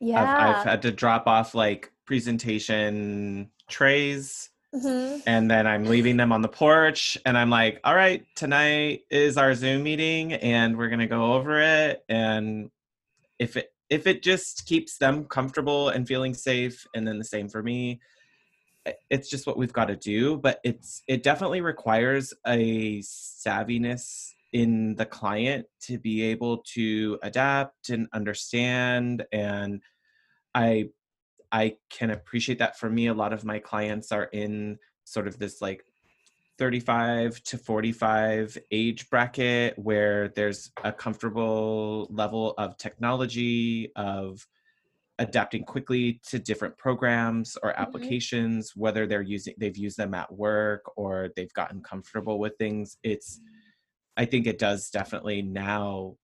Yeah. I've, I've had to drop off like presentation trays mm-hmm. and then I'm leaving them on the porch and I'm like, all right, tonight is our Zoom meeting and we're going to go over it. And if it, if it just keeps them comfortable and feeling safe and then the same for me, it's just what we've got to do but it's it definitely requires a savviness in the client to be able to adapt and understand and i i can appreciate that for me. A lot of my clients are in sort of this like 35 to 45 age bracket where there's a comfortable level of technology of adapting quickly to different programs or mm-hmm. applications mm-hmm. whether they're using they've used them at work or they've gotten comfortable with things it's I think it does definitely now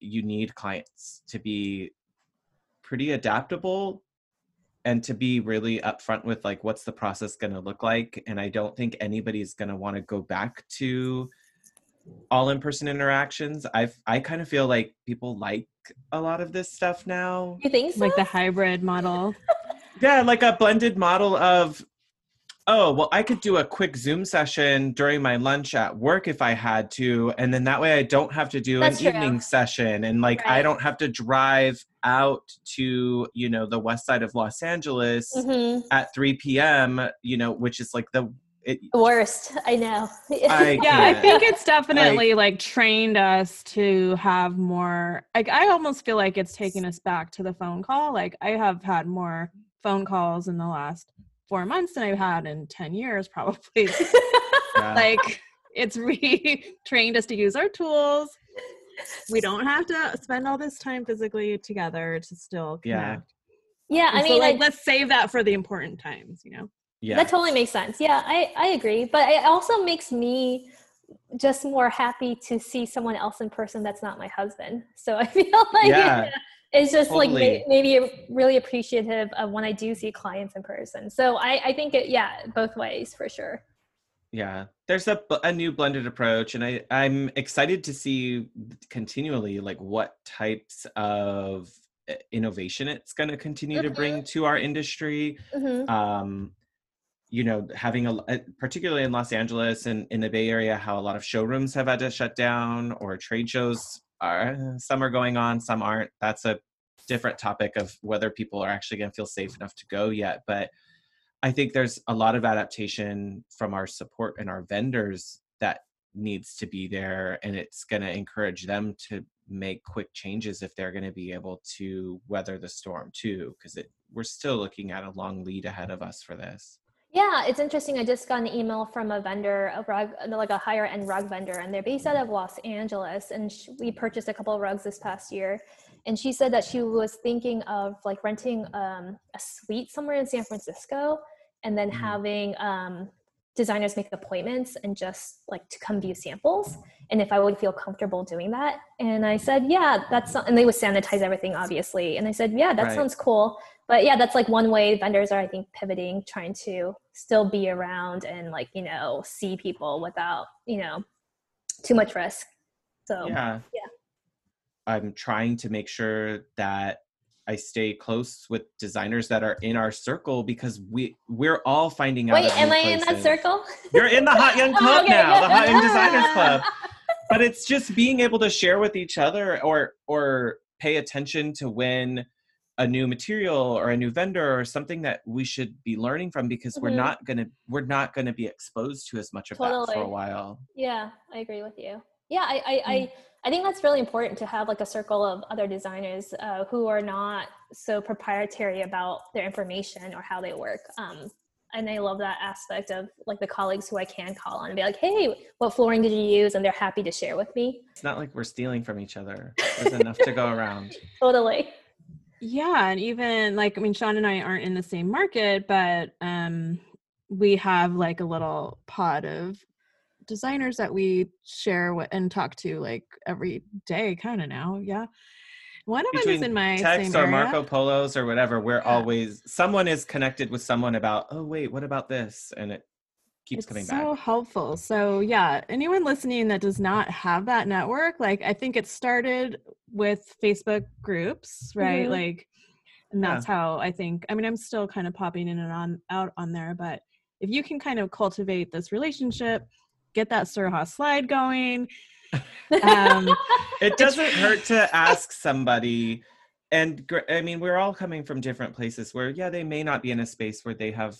you need clients to be pretty adaptable and to be really upfront with like what's the process going to look like and i don't think anybody's going to want to go back to all in-person interactions i i kind of feel like people like a lot of this stuff now you think so? like the hybrid model yeah like a blended model of oh well i could do a quick zoom session during my lunch at work if i had to and then that way i don't have to do That's an true. evening session and like i don't have to drive out to you know the west side of los angeles Mhm. at 3 p.m you know which is like the it, The worst. I know. I yeah i think it's definitely like trained us to have more like i almost feel like it's taking us back to the phone call like i have had more phone calls in the last four months than i've had in 10 years probably yeah. like it's retrained us to use our tools we don't have to spend all this time physically together to still connect. yeah, I And so, mean, like, I, let's save that for the important times, you know. Yeah that totally makes sense. Yeah, I, I agree. But it also makes me just more happy to see someone else in person that's not my husband. So I feel like Yeah, it's just like totally. may, maybe really appreciative of when I do see clients in person. So I, I think it, yeah, both ways for sure. yeah there's a, a new blended approach and i i'm excited to see continually like what types of uh, innovation it's going to continue to bring to our industry hmm um you know having a uh, particularly in los angeles and in the bay area how a lot of showrooms have had to shut down or trade shows are some are going on some aren't. That's a different topic of whether people are actually going to feel safe enough to go yet but i think there's a lot of adaptation from our support and our vendors that needs to be there and it's going to encourage them to make quick changes if they're going to be able to weather the storm too because we're still looking at a long lead ahead of us for this Yeah, it's interesting. I just got an email from a vendor, a rug, like a higher end rug vendor, and they're based out of Los Angeles. And sh- we purchased a couple of rugs this past year. And she said that she was thinking of like renting um, a suite somewhere in San Francisco, and then Mhm. having um, designers make appointments and just like to come view samples. And if I would feel comfortable doing that, and I said, yeah, that's. And they would sanitize everything, obviously. And I said, yeah, that Right. sounds cool but yeah that's like one way vendors are i think pivoting trying to still be around and like you know see people without you know too much risk. So yeah. yeah. i'm trying to make sure that i stay close with designers that are in our circle because we we're all finding out wait am i in that circle? You're in the hot young oh, club Oh, okay, now the hot young designers club. But it's just being able to share with each other or or pay attention to when a new material or a new vendor or something that we should be learning from because we're Mhm. not going to we're not going to be exposed to as much of that for a while yeah i agree with you yeah i i, Mm. I I think that's really important to have like a circle of other designers uh, who are not so proprietary about their information or how they work. Um, and I love that aspect of like the colleagues who I can call on and be like, "Hey, what flooring did you use?" and they're happy to share with me. it's not like we're stealing from each other there's enough to go around Totally. Yeah, and even like I mean, Sean and I aren't in the same market, but um, we have like a little pod of designers that we share and talk to like every day, kind of now. Yeah, one of them is in my text same or area. Marco Polos or whatever, we're Yeah. always someone is connected with someone about, oh wait, what about this? And it keeps it's coming so back. helpful. So yeah, anyone listening that does not have that network, like I think it started with Facebook groups, right? Mhm. Like, and that's how I think. I mean, I'm still kind of popping in and on out on there, but if you can kind of cultivate this relationship, get that Surha slide going. Um, It doesn't hurt to ask somebody. And I mean, we're all coming from different places where, yeah, they may not be in a space where they have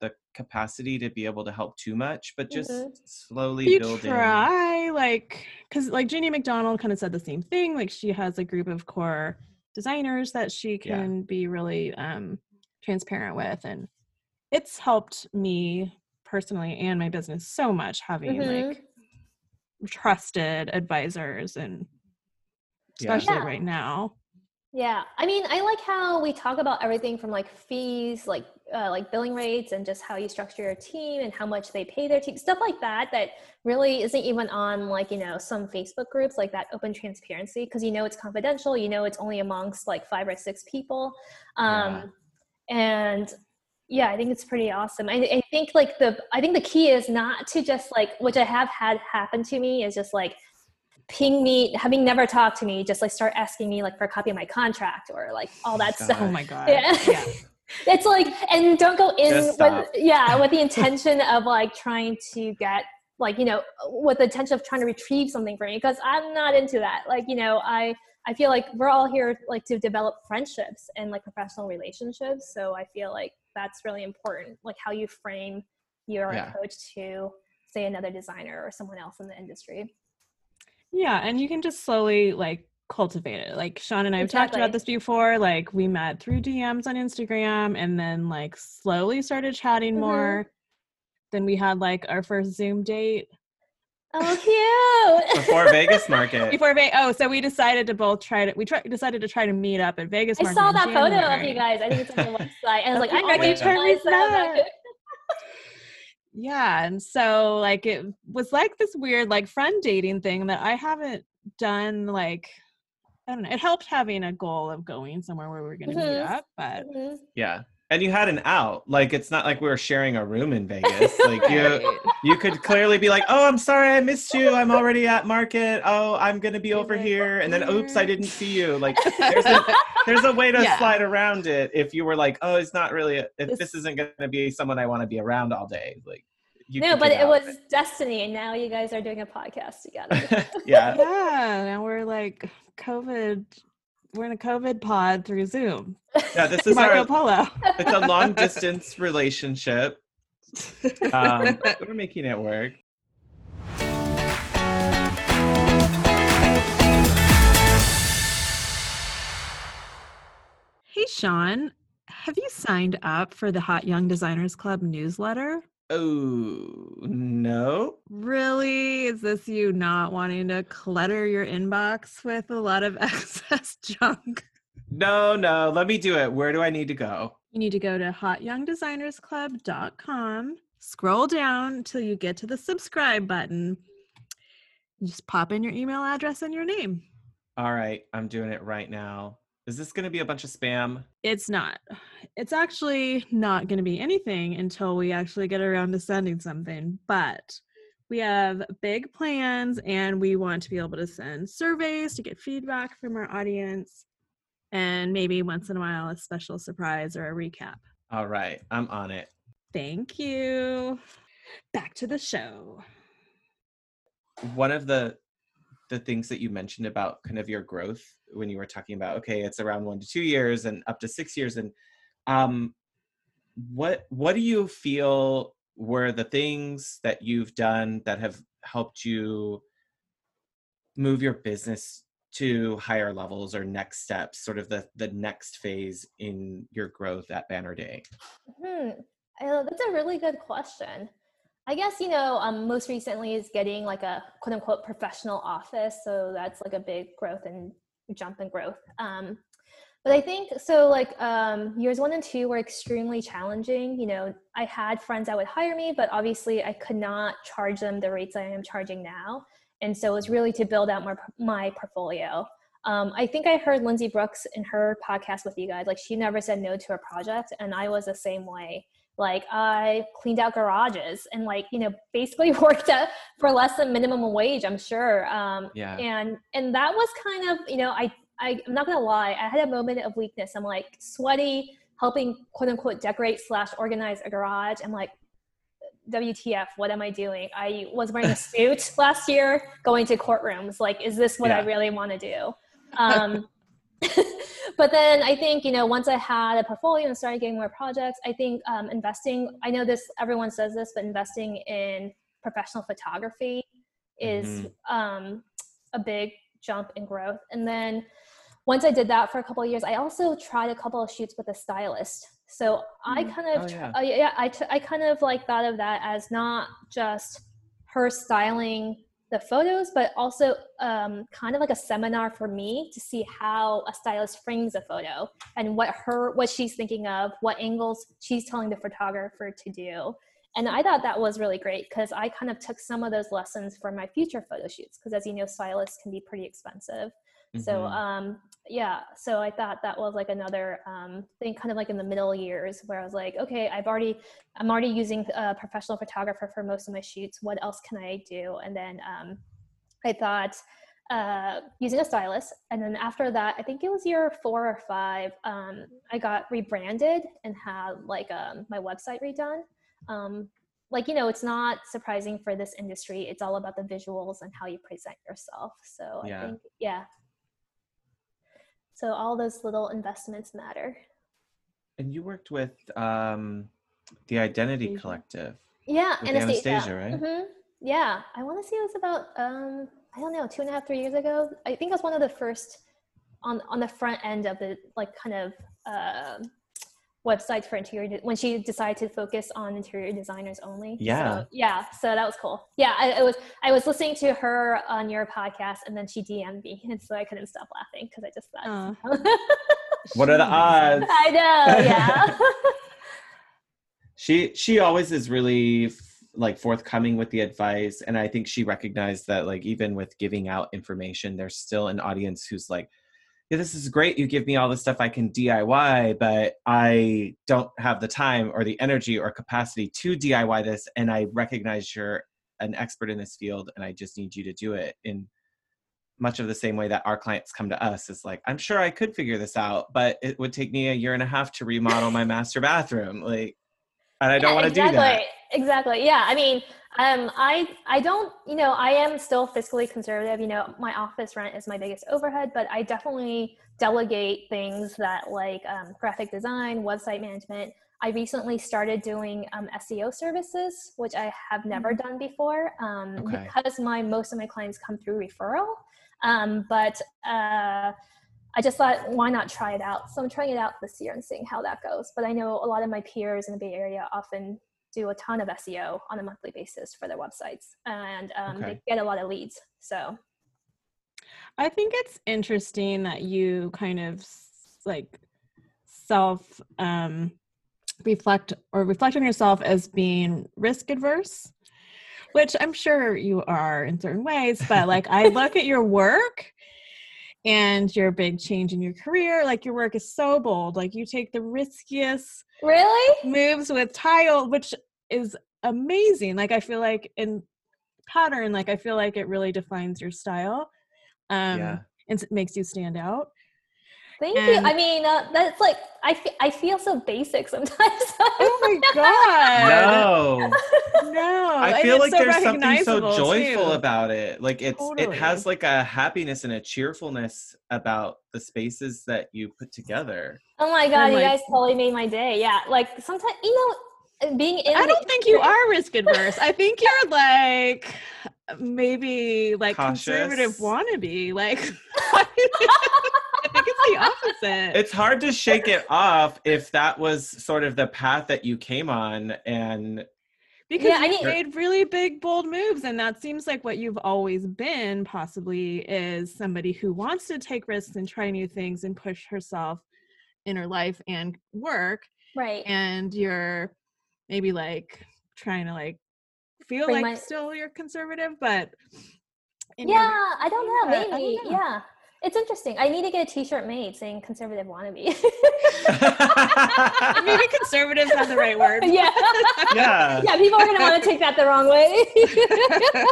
the capacity to be able to help too much, but just Mhm. slowly you building. try like because like Jeannie McDonald kind of said the same thing. Like she has a group of core designers that she Yeah. can be really um, transparent with, and it's helped me personally and my business so much having Mhm. like trusted advisors and especially Yeah. right now. Yeah, I mean, I like how we talk about everything from like fees, like uh, like billing rates, and just how you structure your team and how much they pay their team, stuff like that. That really isn't even on like you know some Facebook groups like that open transparency because you know it's confidential, you know it's only amongst like five or six people. Um, Yeah. and yeah i think it's pretty awesome I, I think like the i think the key is not to just like which i have had happen to me is just like ping me having never talked to me just like start asking me like for a copy of my contract or like all that God. stuff Oh my god. yeah. yeah. it's like and don't go in with yeah with the intention of like trying to get like you know with the intention of trying to retrieve something from you because i'm not into that like you know i i feel like we're all here like to develop friendships and like professional relationships so i feel like that's really important like how you frame your Yeah. approach to say another designer or someone else in the industry Yeah, and you can just slowly like cultivate it. Like Sean and I have talked about this before. Like we met through DMs on Instagram and then like slowly started chatting Mhm. more. Then we had like our first Zoom date oh cute Before Vegas Market. before Vegas. oh, so we decided to both try to we try, decided to try to meet up at Vegas. I Market saw in that photo of you guys. I think it's on the website. And I was like, Oh I my recognize God, we that. Met. Yeah, and so like it was like this weird like friend dating thing that I haven't done like I don't know. It helped having a goal of going somewhere where we are going to meet up, but Mhm. Yeah. And you had an out. Like it's not like we were sharing a room in Vegas. Like you Right. you could clearly be like, "Oh, I'm sorry I missed you. I'm already at market. Oh, I'm going to be over here." And then, "Oops, I didn't see you." Like there's a there's a way to Yeah. slide around it if you were like, "Oh, it's not really a, if This- this isn't going to be someone I want to be around all day." Like you no, but it out was of destiny, and now you guys are doing a podcast together. yeah. yeah, now we're like COVID. We're in a COVID pod through Zoom. Yeah, this is Marco our Polo. it's a long distance relationship. Um, we're making it work. hey, Sean, have you signed up for the Hot Young Designers Club newsletter? Oh, no. Really? Is this you not wanting to clutter your inbox with a lot of excess junk? No, no. Let me do it. Where do I need to go? You need to go to hotyoungdesignersclub.com, scroll down till you get to the subscribe button. You just pop in your email address and your name. All right, I'm doing it right now. Is this going to be a bunch of spam? It's not. It's actually not going to be anything until we actually get around to sending something, but we have big plans and we want to be able to send surveys to get feedback from our audience and maybe once in a while a special surprise or a recap. All right, I'm on it. Thank you. Back to the show. One of the the things that you mentioned about kind of your growth when you were talking about okay, it's around 1 to 2 years and up to 6 years and um what what do you feel were the things that you've done that have helped you move your business to higher levels or next steps sort of the the next phase in your growth at banner day Hmm. That's a really good question. I guess, you know, um, most recently is getting like a quote unquote professional office. So that's like a big growth and jump in growth. Um, but I think so, like um, years one and two were extremely challenging. You know, I had friends that would hire me, but obviously I could not charge them the rates I am charging now. And so it was really to build out my, my portfolio. Um, I think I heard Lindsay Brooks in her podcast with you guys. Like she never said no to a project, and I was the same way. Like I cleaned out garages and like you know basically worked at, for less than minimum wage. I'm sure. Um, yeah and and that was kind of you know I, I I'm not gonna lie. I had a moment of weakness. I'm like sweaty, helping quote unquote decorate slash organize a garage. I'm like. WTF, what am I doing? I was wearing a suit last year going to courtrooms. Like, is this what I really want to do? um, but then I think you know once I had a portfolio and started getting more projects, I think um, investing. I know this everyone says this, but investing in professional photography is um, a big jump in growth. And then once I did that for a couple of years, I also tried a couple of shoots with a stylist. So I Mm. kind of, Oh, yeah. uh, yeah, I, t- I kind of like thought of that as not just her styling the photos, but also um, kind of like a seminar for me to see how a stylist frames a photo and what her what she's thinking of, what angles she's telling the photographer to do. and I thought that was really great because I kind of took some of those lessons for my future photo shoots because as you know, stylists can be pretty expensive. Mm-hmm. So um, yeah, so I thought that was like another um, thing, kind of like in the middle years where I was like, okay, I've already, I'm already using a professional photographer for most of my shoots. What else can I do? And then um, I thought uh, using a stylist. And then after that, I think it was year four or five, um, I got rebranded and had like um, my website redone. Um, like, you know, it's not surprising for this industry. It's all about the visuals and how you present yourself. So yeah. I think, yeah. So all those little investments matter. And you worked with um, the Identity Collective. Yeah, Anastasia, Anastasia right? Mm-hmm. Yeah, I want to say it was about um, I don't know, two and a half, three years ago. I think I was one of the first on on the front end of the like kind of uh, websites for interior de- when she decided to focus on interior designers only. Yeah, so, yeah. So that was cool. Yeah, I, I, was I was listening to her on your podcast, and then she DM'd me, and so I couldn't stop laughing because I just thought. what are the odds? I know. Yeah. she she always is really like forthcoming with the advice and i think she recognized that like even with giving out information there's still an audience who's like yeah this is great you give me all the stuff i can diy but i don't have the time or the energy or capacity to diy this and i recognize you're an expert in this field and i just need you to do it in much of the same way that our clients come to us is like i'm sure i could figure this out but it would take me a year and a half to remodel my master bathroom like and i don't want to exactly. do that exactly yeah i mean um, I I don't you know I am still fiscally conservative. You know my office rent is my biggest overhead, but I definitely delegate things that like um, graphic design, website management. I recently started doing um, SEO services, which I have never mm-hmm. done before um, okay. because my most of my clients come through referral. Um, but uh, I just thought, why not try it out? So I'm trying it out this year and seeing how that goes. But I know a lot of my peers in the Bay Area often do a ton of SEO on a monthly basis for their websites, and um, okay. they get a lot of leads. So, I think it's interesting that you kind of like self um, reflect or reflect on yourself as being risk adverse, which I'm sure you are in certain ways. But like, I look at your work and your big change in your career like your work is so bold like you take the riskiest really moves with tile which is amazing like i feel like in pattern like i feel like it really defines your style um yeah. and it makes you stand out Thank and, you. I mean, uh, that's like I, f- I feel so basic sometimes. oh my god! No, no. I feel like so there's something so joyful too. about it. Like it's totally. it has like a happiness and a cheerfulness about the spaces that you put together. Oh my god! you guys totally made my day. Yeah, like sometimes you know, being in. I don't think you are risk adverse. I think you're like maybe like Cautious. conservative wannabe. Like think it's the opposite. It's hard to shake it off if that was sort of the path that you came on and because yeah, you made really big bold moves and that seems like what you've always been possibly is somebody who wants to take risks and try new things and push herself in her life and work right and you're maybe like trying to like feel Bring like my... still you're conservative but yeah i don't know maybe don't know. yeah it's interesting. I need to get a T-shirt made saying "conservative wannabe." Maybe conservatives not the right word. Yeah. Yeah. Yeah. People are going to want to take that the wrong way.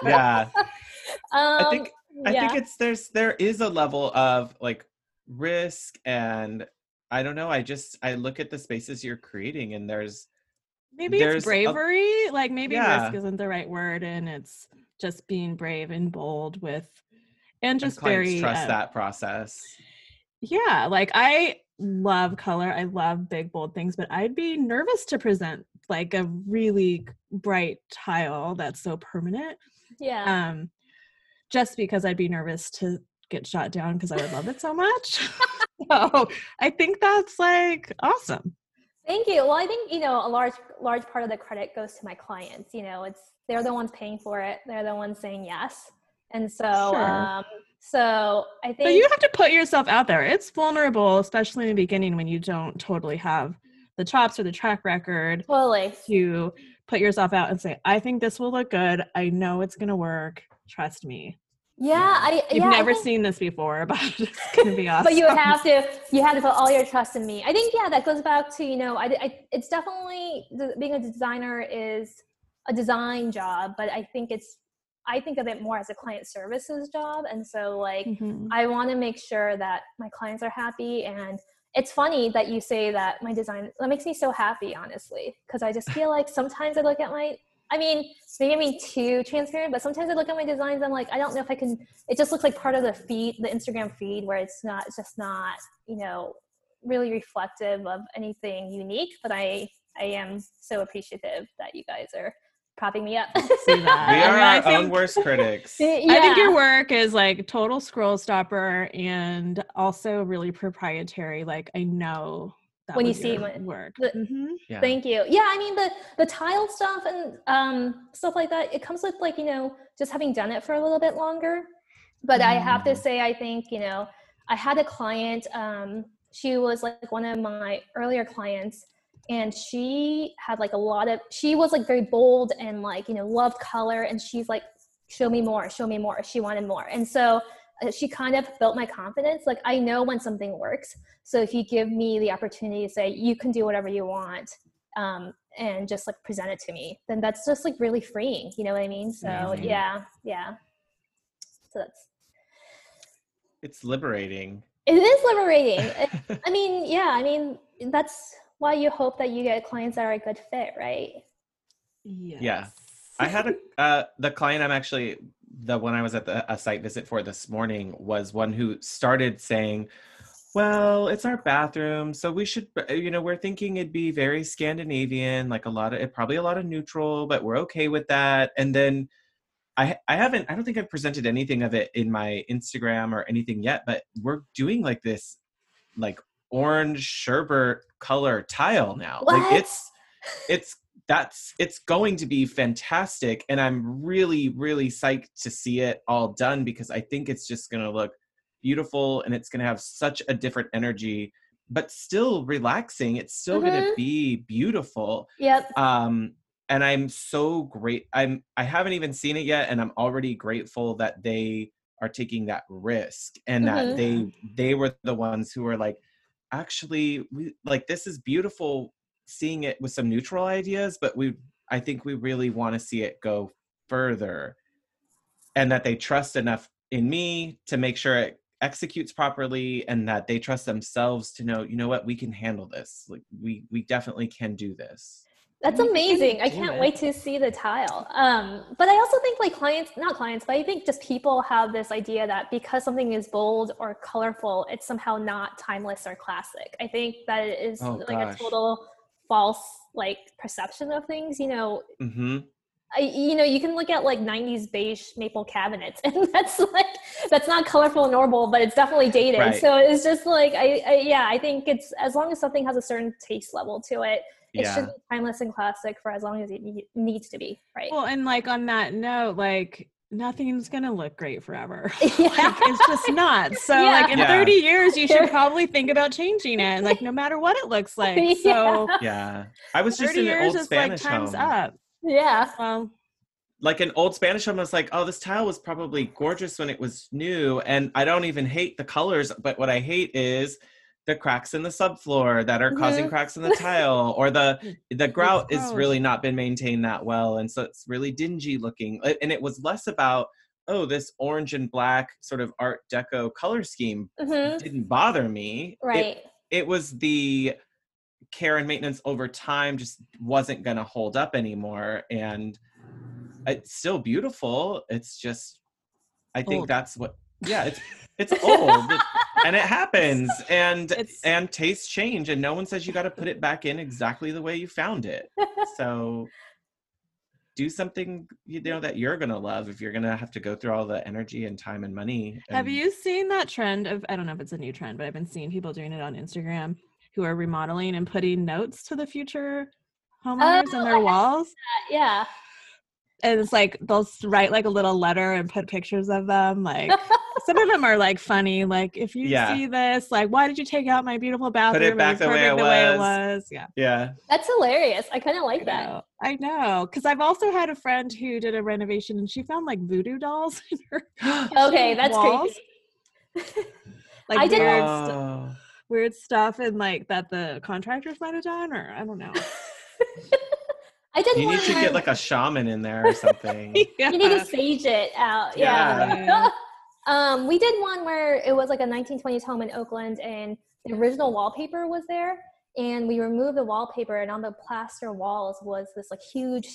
yeah. Um, I think I yeah. think it's there's there is a level of like risk and I don't know. I just I look at the spaces you're creating and there's maybe there's it's bravery. A, like maybe yeah. risk isn't the right word, and it's just being brave and bold with and just and very trust uh, that process. Yeah, like I love color. I love big bold things, but I'd be nervous to present like a really bright tile that's so permanent. Yeah. Um just because I'd be nervous to get shot down because I would love it so much. so I think that's like awesome. Thank you. Well, I think you know a large large part of the credit goes to my clients. You know, it's they're the ones paying for it. They're the ones saying yes. And so, sure. um, so I think. But you have to put yourself out there. It's vulnerable, especially in the beginning when you don't totally have the chops or the track record totally to put yourself out and say, I think this will look good. I know it's going to work. Trust me. Yeah, I You've yeah, never think- seen this before, but it's going to be awesome. but you have to you have to put all your trust in me i think yeah that goes back to you know i, I it's definitely being a designer is a design job but i think it's i think of it more as a client services job and so like Mhm. i want to make sure that my clients are happy and it's funny that you say that my design that makes me so happy honestly because i just feel like sometimes i look at my i mean maybe i'm being too transparent but sometimes i look at my designs i'm like i don't know if i can it just looks like part of the feed the instagram feed where it's not it's just not you know really reflective of anything unique but i i am so appreciative that you guys are propping me up See that. We I are mean, our think- own worst critics. yeah. I think your work is like total scroll stopper and also really proprietary. Like I know that When you see your what- work. the- Mhm. Yeah. Thank you. Yeah, I mean the the tile stuff and um, stuff like that. It comes with like you know just having done it for a little bit longer. But I have to Mm. say, I think you know I had a client. Um, she was like one of my earlier clients, and she had like a lot of. She was like very bold and like you know loved color, and she's like, show me more, show me more. She wanted more, and so uh, she kind of built my confidence. Like I know when something works. So if you give me the opportunity to say you can do whatever you want, um, and just like present it to me, then that's just like really freeing. You know what I mean? So Amazing. yeah, yeah. So that's It's liberating. it is liberating. I mean, yeah. I mean, that's why you hope that you get clients that are a good fit, right? Yes. Yeah. I had a uh, the client I'm actually the one I was at the a site visit for this morning was one who started saying, "Well, it's our bathroom, so we should, uh, you know, we're thinking it'd be very Scandinavian, like a lot of, it probably a lot of neutral, but we're okay with that." And then I I haven't I don't think I've presented anything of it in my Instagram or anything yet, but we're doing like this, like orange sherbet color tile now. What? Like it's it's that's it's going to be fantastic and i'm really really psyched to see it all done because i think it's just going to look beautiful and it's going to have such a different energy but still relaxing it's still going to be beautiful Yep. um and i'm so great i'm i haven't even seen it yet and i'm already grateful that they are taking that risk and Mhm. that they they were the ones who were like actually we like this is beautiful seeing it with some neutral ideas but we i think we really want to see it go further and that they trust enough in me to make sure it executes properly and that they trust themselves to know you know what? We can handle this. Like we we definitely can do this That's amazing. I can't it. wait to see the tile. Um, but I also think like clients, not clients, but I think just people have this idea that because something is bold or colorful, it's somehow not timeless or classic. I think that it is Oh, like gosh. a total false like perception of things. You know, mm-hmm I, you know, you can look at like '90s beige maple cabinets, and that's like that's not colorful and bold, but it's definitely dated. Right. So it's just like I, I, yeah, I think it's as long as something has a certain taste level to it, it yeah should be timeless and classic for as long as it need, needs to be, right? Well, and like on that note, like nothing's gonna look great forever. Yeah. Like, it's just not. So Yeah. like in Yeah. 30 years, you should probably think about changing it. Like no matter what it looks like. Yeah. So yeah i was just 30 in an years old is like spanish time's home up. yeah, Well, like an old Spanish home, I was like, oh, this tile was probably gorgeous when it was new. And I don't even hate the colors, but what I hate is the cracks in the subfloor that are causing Mhm. cracks in the tile, or the the grout is really not been maintained that well, and so it's really dingy looking. And it was less about oh, this orange and black sort of Art Deco color scheme hmm didn't bother me. It- right. it was the care and maintenance over time just wasn't going to hold up anymore and it's still beautiful it's just i think Old. that's what yeah it's it's old and it happens and It's- and tastes change and no one says you got to put it back in exactly the way you found it so do something you know that you're going to love if you're going to have to go through all the energy and time and money have you seen that trend of I don't know if it's a new trend, but I've been seeing people doing it on Instagram who are remodeling and putting notes to the future homeowners in Oh, their walls. yeah. And it's like they'll write like a little letter and put pictures of them. Like some of them are like funny. Like if you Yeah. see this, like why did you take out my beautiful bathroom? put it back was the way it perfect the way it was." was. Yeah. Yeah. That's hilarious. I kind of I like that. I know. Because I've also had a friend who did a renovation and she found like voodoo dolls in her Okay, that's walls. creepy. like I did weird, not- stu- Oh. weird stuff and like that the contractors might have done or I don't know. I did You need to get like a shaman in there or something. yeah. you need to sage it out. Yeah. Yeah. um, we did one where it was like a 1920s home in Oakland, and the original wallpaper was there, and we removed the wallpaper, and on the plaster walls was this like huge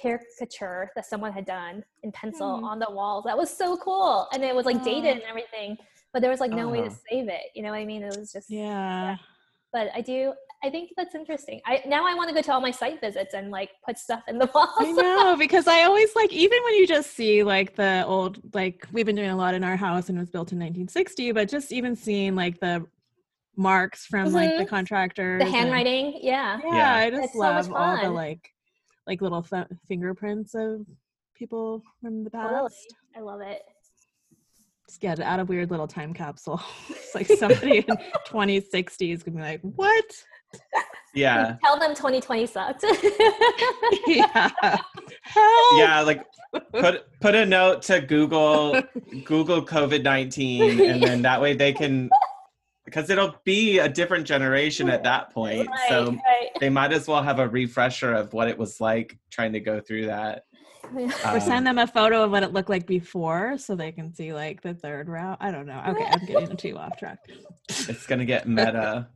caricature that someone had done in pencil Hmm. on the walls. That was so cool, and it was like dated and everything, but there was like no way to Oh. save it. You know what I mean? It was just Yeah. But I do. I think that's interesting. I now I want to go to all my site visits and like put stuff in the walls. I know because I always like even when you just see like the old like we've been doing a lot in our house and it was built in 1960, but just even seeing like the marks from like the contractor, contractors, the and- handwriting, yeah. Yeah, Yeah. I just It's so love all the like like little th- fingerprints of people from the past. Totally. I love it. Just get it out of weird little time capsule. it's like somebody in 2060 is gonna be like, what? Yeah. Tell them 2020 sucked. yeah. Help. Yeah, like put put a note to Google Google COVID nineteen, and then that way they can because it'll be a different generation at that point. Right, So right. they might as well have a refresher of what it was like trying to go through that. Or send Um, them a photo of what it looked like before so they can see like the third route. I don't know. Okay, I'm getting too off track. it's gonna get meta.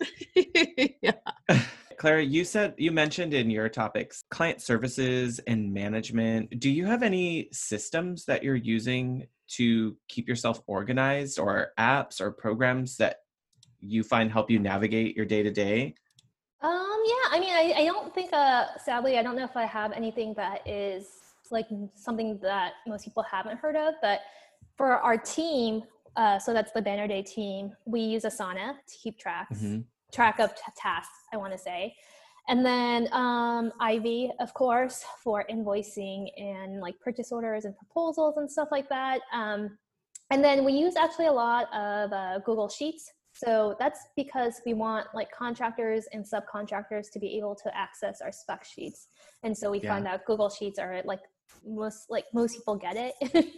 yeah. Clara, you said you mentioned in your topics client services and management. Do you have any systems that you're using to keep yourself organized or apps or programs that you find help you navigate your day to day? Um, yeah, I mean, I, I don't think, uh, sadly, I don't know if I have anything that is like something that most people haven't heard of, but for our team, uh, so that's the Banner Day team, we use Asana to keep tracks, Mhm. track of t- tasks, I want to say. And then um, Ivy, of course, for invoicing and like purchase orders and proposals and stuff like that. Um, and then we use actually a lot of uh, Google Sheets. So that's because we want like contractors and subcontractors to be able to access our spec sheets. And so we Yeah. find that Google Sheets are like most like most people get it.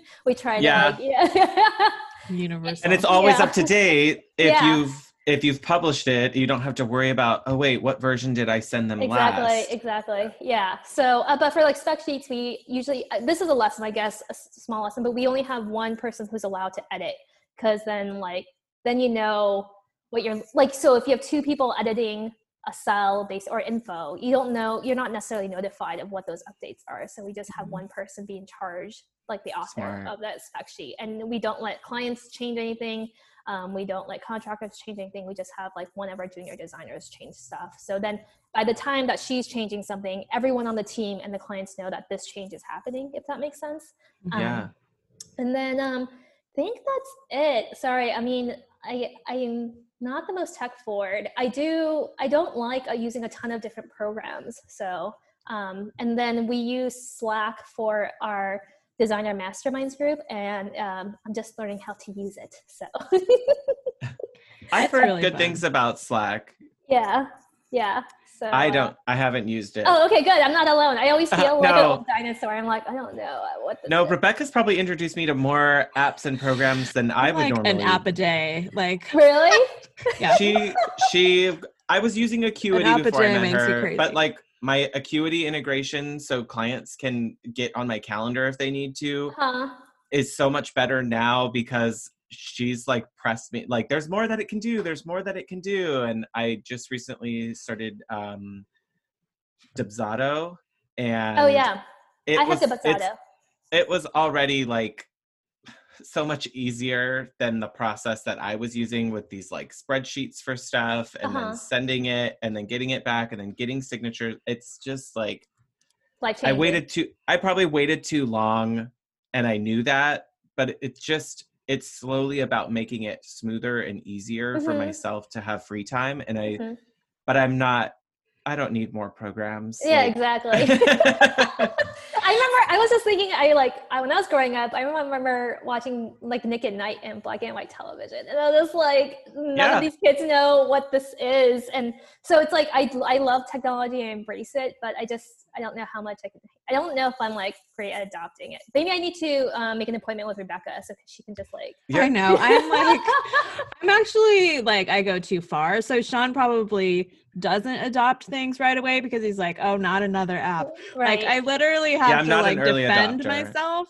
we try Yeah. to like yeah. Universal. And it's always Yeah. up to date if Yeah. you've if you've published it, you don't have to worry about, oh wait, what version did I send them exactly last? exactly yeah so uh, but for like spec sheets we usually uh, this is a lesson i guess a s- small lesson but we only have one person who's allowed to edit because then like then you know what you're like so if you have two people editing a cell based or info you don't know you're not necessarily notified of what those updates are so we just have Mhm. one person be in charge like the author Smart. of that spec sheet and we don't let clients change anything um, we don't let contractors change anything. We just have like one of our junior designers change stuff. So then by the time that she's changing something, everyone on the team and the clients know that this change is happening, if that makes sense. Um, Yeah. And then um, I think that's it. Sorry, I mean, I I am not the most tech forward. I do I don't like uh, using a ton of different programs. So um, and then we use Slack for our designer masterminds group, and um, I'm just learning how to use it. So I've heard really good fun. things about Slack. yeah, yeah. So I uh, don't I haven't used it. Oh, okay, good. I'm not alone. I always feel like an No. old dinosaur. I'm like, I don't know uh, what. This No, is. Rebecca's probably introduced me to more apps and programs than I would like normally. an app a day. Like really? yeah. she she I was using Acuity app a before I day met makes you her, crazy. but like my Acuity integration, so clients can get on my calendar if they need to, Huh? is so much better now because she's like pressed me like there's more that it can do there's more that it can do and i just recently started um Dubsado and Oh yeah, I was have it's- Dubsado. it was already like so much easier than the process that I was using with these like spreadsheets for stuff and Uh-huh. then sending it and then getting it back and then getting signatures. It's just like I waited too I probably waited too long and I knew that, but it's just it's slowly about making it smoother and easier for Mhm. myself to have free time and I Mhm. but I'm not I don't need more programs. Yeah, Like- exactly. I remember I was just thinking I like I, when I was growing up, I remember watching like Nick at Night and black and white television. And I was like, none Yeah. of these kids know what this is. And so it's like I I love technology and embrace it, but I just I don't know how much I can I don't know if I'm like great at adopting it. Maybe I need to um, make an appointment with Rebecca so she can just like Yeah. I know. I'm like, I'm actually like, I go too far. So Sean probably doesn't adopt things right away because he's like, oh, not another app. right. Like, I literally have I'm to like defend adopter. myself.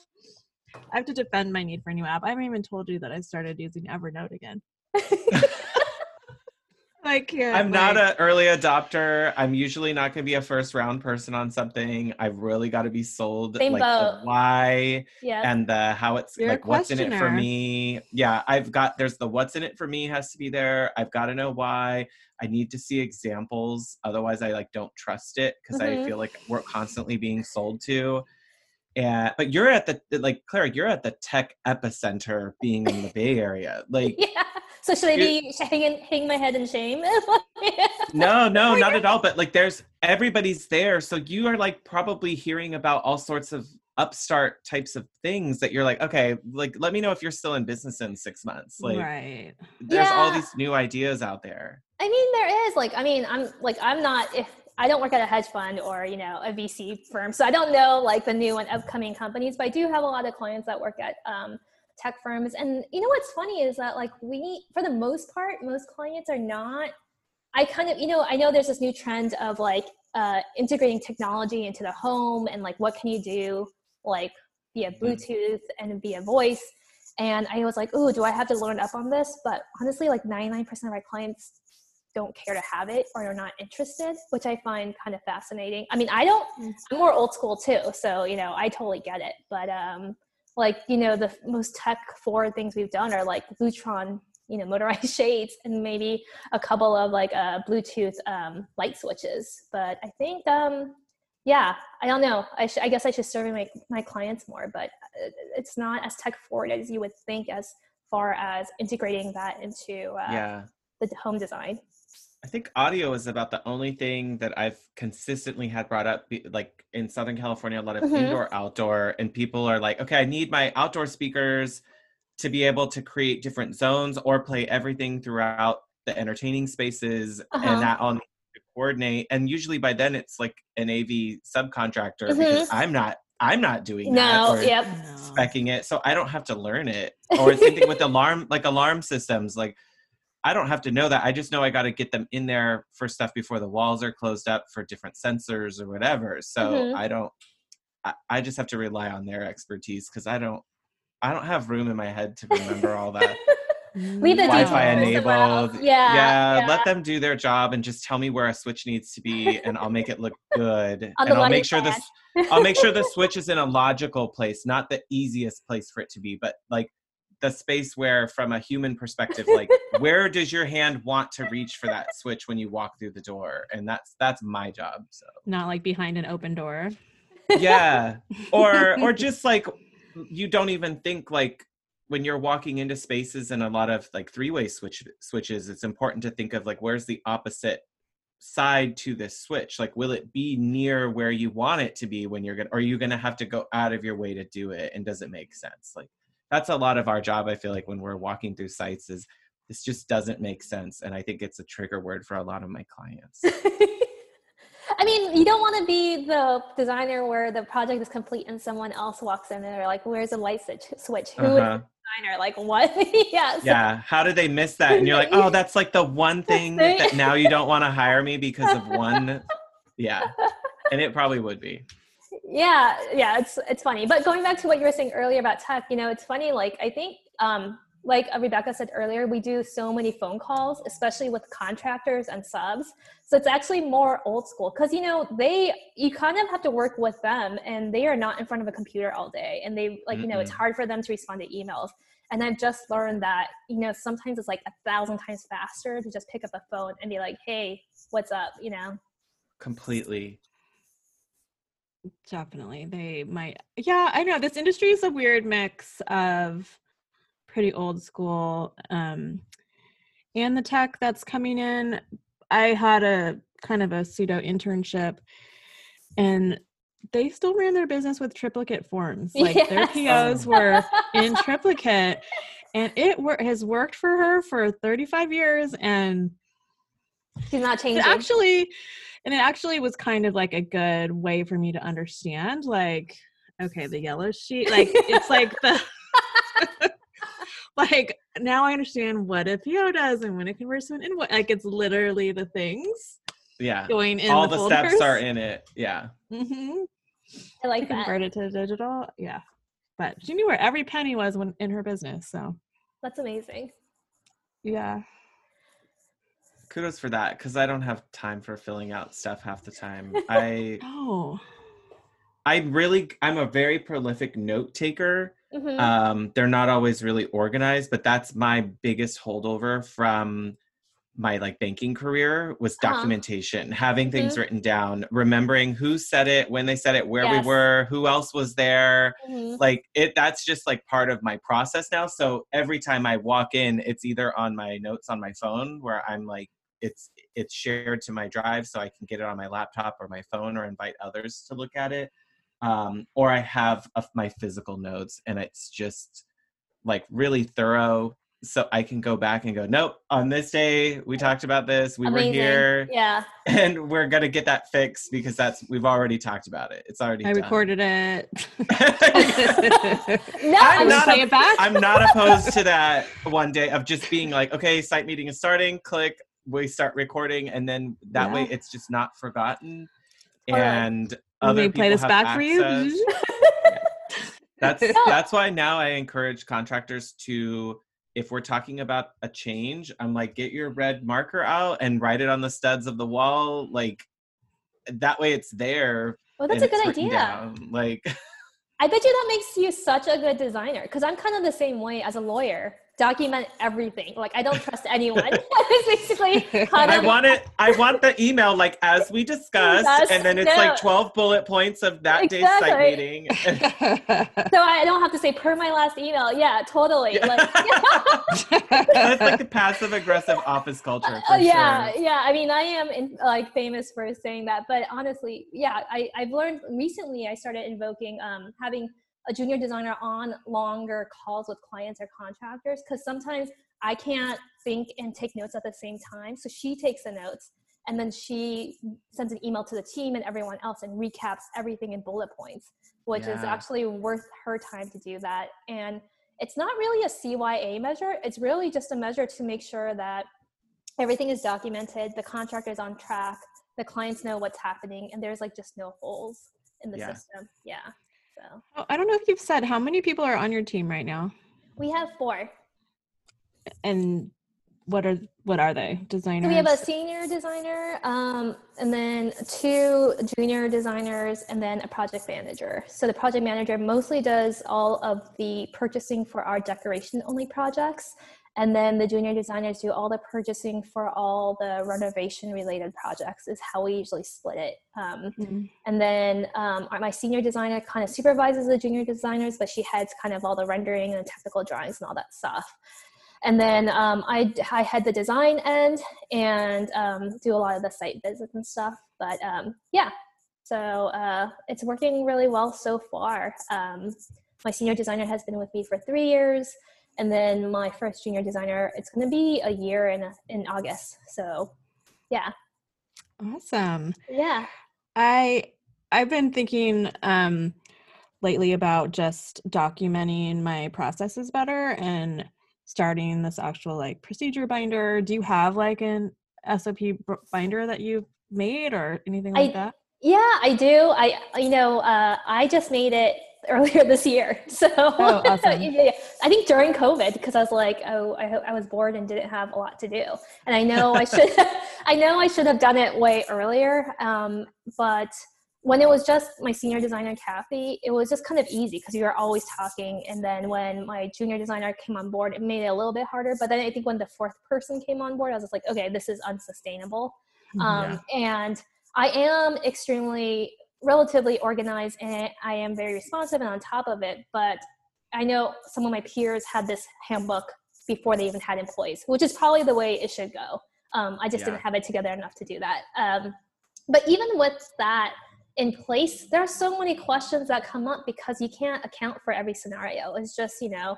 I have to defend my need for a new app. I haven't even told you that I started using Evernote again. I can't. I'm not an early adopter. I'm usually not going to be a first round person on something. I've really got to be sold Same like boat. the why yeah. and the how it's You're like what's in it for me. Yeah, I've got there's the what's in it for me has to be there. I've got to know why. I need to see examples. Otherwise, I like don't trust it because Mhm. I feel like we're constantly being sold to. And but you're at the like Claire, you're at the tech epicenter, being in the Bay Area. Like yeah. So should I be hanging hang my head in shame? no no not at all but like there's everybody's there so you are like probably hearing about all sorts of upstart types of things that you're like okay like let me know if you're still in business in six months like right. there's all these new ideas out there I mean, there is like, I mean, I'm like, I'm not if I don't work at a hedge fund or you know a VC firm, so I don't know like the new and upcoming companies. But I do have a lot of clients that work at um, tech firms, and you know what's funny is that like we, for the most part, most clients are not. I kind of, you know, I know there's this new trend of like uh, integrating technology into the home and like what can you do like via Bluetooth and via voice. And I was like, oh, do I have to learn up on this? But honestly, like 99% of my clients don't care to have it or are not interested, which I find kind of fascinating. I mean, I don't, I'm more old school too. So, you know, I totally get it. But um, like, you know, the most tech forward things we've done are like Lutron, you know, motorized shades and maybe a couple of like uh, Bluetooth um, light switches. But I think, um, yeah, I don't know. I, sh- I guess I should survey my, my clients more, but uh, it's not as tech forward as you would think as far as integrating that into uh, yeah the home design. I think audio is about the only thing that i've consistently had brought up like in southern california a lot of Mhm. indoor outdoor and people are like okay i need my outdoor speakers to be able to create different zones or play everything throughout the entertaining spaces Uh-huh. and that all needs to coordinate and usually by then it's like an av subcontractor Mhm. because i'm not i'm not doing that or yep. Specking it so i don't have to learn it or same thing with alarm like alarm systems like i don't have to know that i just know i got to get them in there for stuff before the walls are closed up for different sensors or whatever so Mhm. i don't I, I just have to rely on their expertise because i don't i don't have room in my head to remember all that Leave the Wi-Fi details somewhere else. enabled. Yeah, yeah, yeah. let them do their job and just tell me where a switch needs to be, and I'll make it look good. And I'll make sure this I'll make sure the switch is in a logical place, not the easiest place for it to be, but like the space where, from a human perspective, like where does your hand want to reach for that switch when you walk through the door? And that's that's my job. So Not like behind an open door. yeah, or or just like you don't even think like when you're walking into spaces and a lot of like three-way switch switches it's important to think of like where's the opposite side to this switch like will it be near where you want it to be when you're gonna or are you gonna have to go out of your way to do it and does it make sense like that's a lot of our job i feel like when we're walking through sites is this just doesn't make sense and i think it's a trigger word for a lot of my clients I mean, you don't want to be the designer where the project is complete and someone else walks in and they're like, "Where's the light switch? Who is Uh-huh. the designer? Like what?" yeah. so- yeah how did they miss that and you're like oh that's like the one thing. that now you don't want to hire me because of one yeah and it probably would be yeah yeah it's it's funny. But going back to what you were saying earlier about tech you know it's funny like i think um like rebecca said earlier we do so many phone calls especially with contractors and subs. So it's actually more old school because you know they you kind of have to work with them and they are not in front of a computer all day and they like you know it's hard for them to respond to emails. And i've just learned that you know sometimes it's like a thousand times faster to just pick up the phone and be like hey what's up? you know? Completely Definitely. They might. Yeah, I know. This industry is a weird mix of pretty old school um, and the tech that's coming in. I had a kind of a pseudo internship and they still ran their business with triplicate forms. Like yes. their POs were in triplicate and it wor- has worked for her for 35 years and she's not changing. Actually, and it actually was kind of like a good way for me to understand like okay, the yellow sheet like it's like the like now I understand what a PO does and when a converts to an invoice. Like it's literally the things. Yeah. Going in. All the, the steps are in it. Yeah. Mm-hmm. I like that. Converted to digital. Yeah. But she knew where every penny was when in her business. So that's amazing. Yeah. Kudos for that because I don't have time for filling out stuff half the time. I oh. I really I'm a very prolific note taker Mm-hmm. Um, they're not always really organized, but that's my biggest holdover from my like banking career was uh-huh. documentation, uh-huh. having things mm-hmm. written down, remembering who said it, when they said it, where yes. we were, who else was there. Mm-hmm. Like it that's just like part of my process now. So every time I walk in, it's either on my notes on my phone where I'm like it's it's shared to my drive so I can get it on my laptop or my phone or invite others to look at it um, or I have a, my physical notes and it's just like really thorough. So I can go back and go, nope, on this day we talked about this, we Amazing. were here. Yeah. And we're gonna get that fixed because that's we've already talked about it. It's already I done. recorded it. no, I'm, I'm not, a, I'm not opposed to that one day of just being like, okay, site meeting is starting, click, we start recording, and then that yeah. way it's just not forgotten. And other they play this back access. for you. That's that's why now I encourage contractors to if we're talking about a change, I'm like, get your red marker out and write it on the studs of the wall. Like that way it's there. Well, that's a good idea. Down. Like I bet you that makes you such a good designer because I'm kind of the same way as a lawyer document everything. Like I don't trust anyone. it's basically I want it I want the email like as we discussed yes, and then it's no. like 12 bullet points of that exactly. day's site meeting. so I don't have to say per my last email. Yeah, totally. Yeah. Like That's like the passive aggressive office culture. Uh, yeah, sure. yeah. I mean I am in, like famous for saying that, but honestly, yeah, I, I've learned recently I started invoking um having a junior designer on longer calls with clients or contractors because sometimes I can't think and take notes at the same time. So she takes the notes and then she sends an email to the team and everyone else and recaps everything in bullet points, which yeah. is actually worth her time to do that. And it's not really a CYA measure, it's really just a measure to make sure that everything is documented, the contractor is on track, the clients know what's happening, and there's like just no holes in the yeah. system. Yeah. So oh, I don't know if you've said how many people are on your team right now. We have four. And what are what are they? Designers. So we have a senior designer, um, and then two junior designers, and then a project manager. So the project manager mostly does all of the purchasing for our decoration only projects, and then the junior designers do all the purchasing for all the renovation related projects is how we usually split it. Um, mm-hmm. and then um, my senior designer kind of supervises the junior designers but she heads kind of all the rendering and technical drawings and all that stuff. And then um, I, I head the design end and um, do a lot of the site visits and stuff but um, yeah. So uh, it's working really well so far. Um, my senior designer has been with me for three years and then my first junior designer it's going to be a year in in august. So yeah. Awesome. Yeah. I i've been thinking um lately about just documenting my processes better and starting this actual like procedure binder. Do you have like an sop binder that you've made or anything like I, that? Yeah i do. I you know uh, i just made it earlier this year. So oh, awesome. yeah, I think during COVID, because I was like, oh, I, I was bored and didn't have a lot to do. And I know I should, I know I should have done it way earlier. Um, but when it was just my senior designer, Kathy, it was just kind of easy because we were always talking. And then when my junior designer came on board, it made it a little bit harder. But then I think when the fourth person came on board, I was just like, okay, this is unsustainable. Mm-hmm. Um, yeah. And I am extremely relatively organized and I am very responsive and on top of it. But I know some of my peers had this handbook before they even had employees, which is probably the way it should go. Um, I just Yeah. didn't have it together enough to do that. Um, but even with that in place, there are so many questions that come up because you can't account for every scenario. It's just, you know,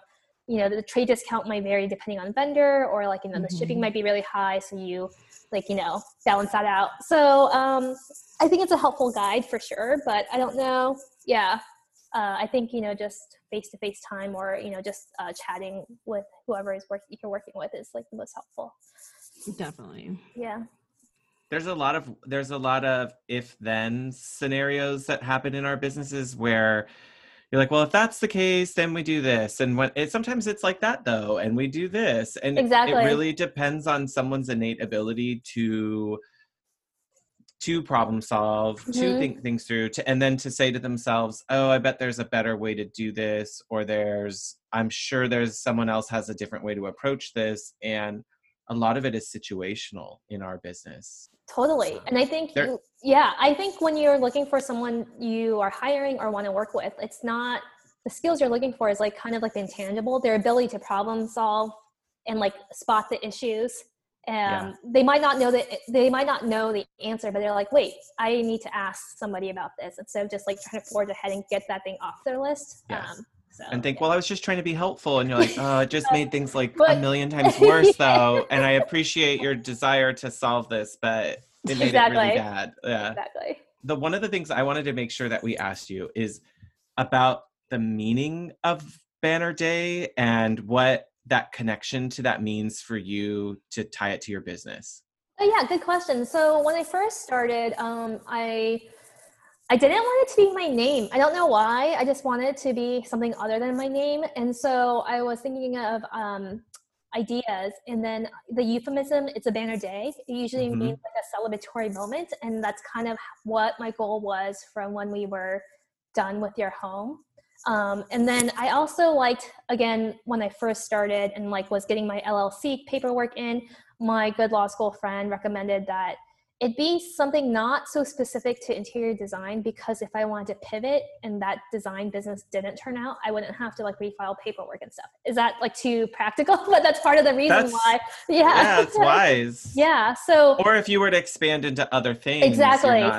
you know, the trade discount might vary depending on vendor or like, you know, the shipping Mhm. might be really high. So you like, you know, balance that out. So um, I think it's a helpful guide for sure, but I don't know. Yeah. Uh, I think, you know, just face-to-face time or, you know, just uh, chatting with whoever is work- you're working with is like the most helpful. Definitely. Yeah. there's a lot of there's a lot of if then scenarios that happen in our businesses where you're like well if that's the case then we do this and when it sometimes it's like that though and we do this and Exactly. it really depends on someone's innate ability to to problem solve to Mhm. think things through to and then to say to themselves oh i bet there's a better way to do this or there's i'm sure there's someone else has a different way to approach this and a lot of it is situational in our business Totally. And I think, yeah, I think when you're looking for someone you are hiring or want to work with, it's not the skills you're looking for is like kind of like the intangible, their ability to problem solve and like spot the issues. Um, Yeah. They might not know that they might not know the answer, but they're like, wait, I need to ask somebody about this instead of just like trying to forge ahead and get that thing off their list. Yes. Um, so, and think, yeah. well, I was just trying to be helpful. And you're like, oh, it just made things like a million times worse, though. And I appreciate your desire to solve this, but it made it really bad. Yeah. exactly. The one of the things I wanted to make sure that we asked you is about the meaning of Banner Day and what that connection to that means for you to tie it to your business. Oh yeah, good question. So when I first started, um, I I didn't want it to be my name. I don't know why. I just wanted it to be something other than my name, and so I was thinking of um, ideas. And then the euphemism, it's a banner day. It usually Mhm. means like a celebratory moment, and that's kind of what my goal was from when we were done with your home. Um, and then I also liked again when I first started and like was getting my LLC paperwork in my good law school friend recommended that it be something not so specific to interior design because if I wanted to pivot and that design business didn't turn out, I wouldn't have to like refile paperwork and stuff. Is that like too practical? but that's part of the reason That's- why. Yeah. Yeah, it's wise. yeah. So Or if you were to expand into other things, Exactly.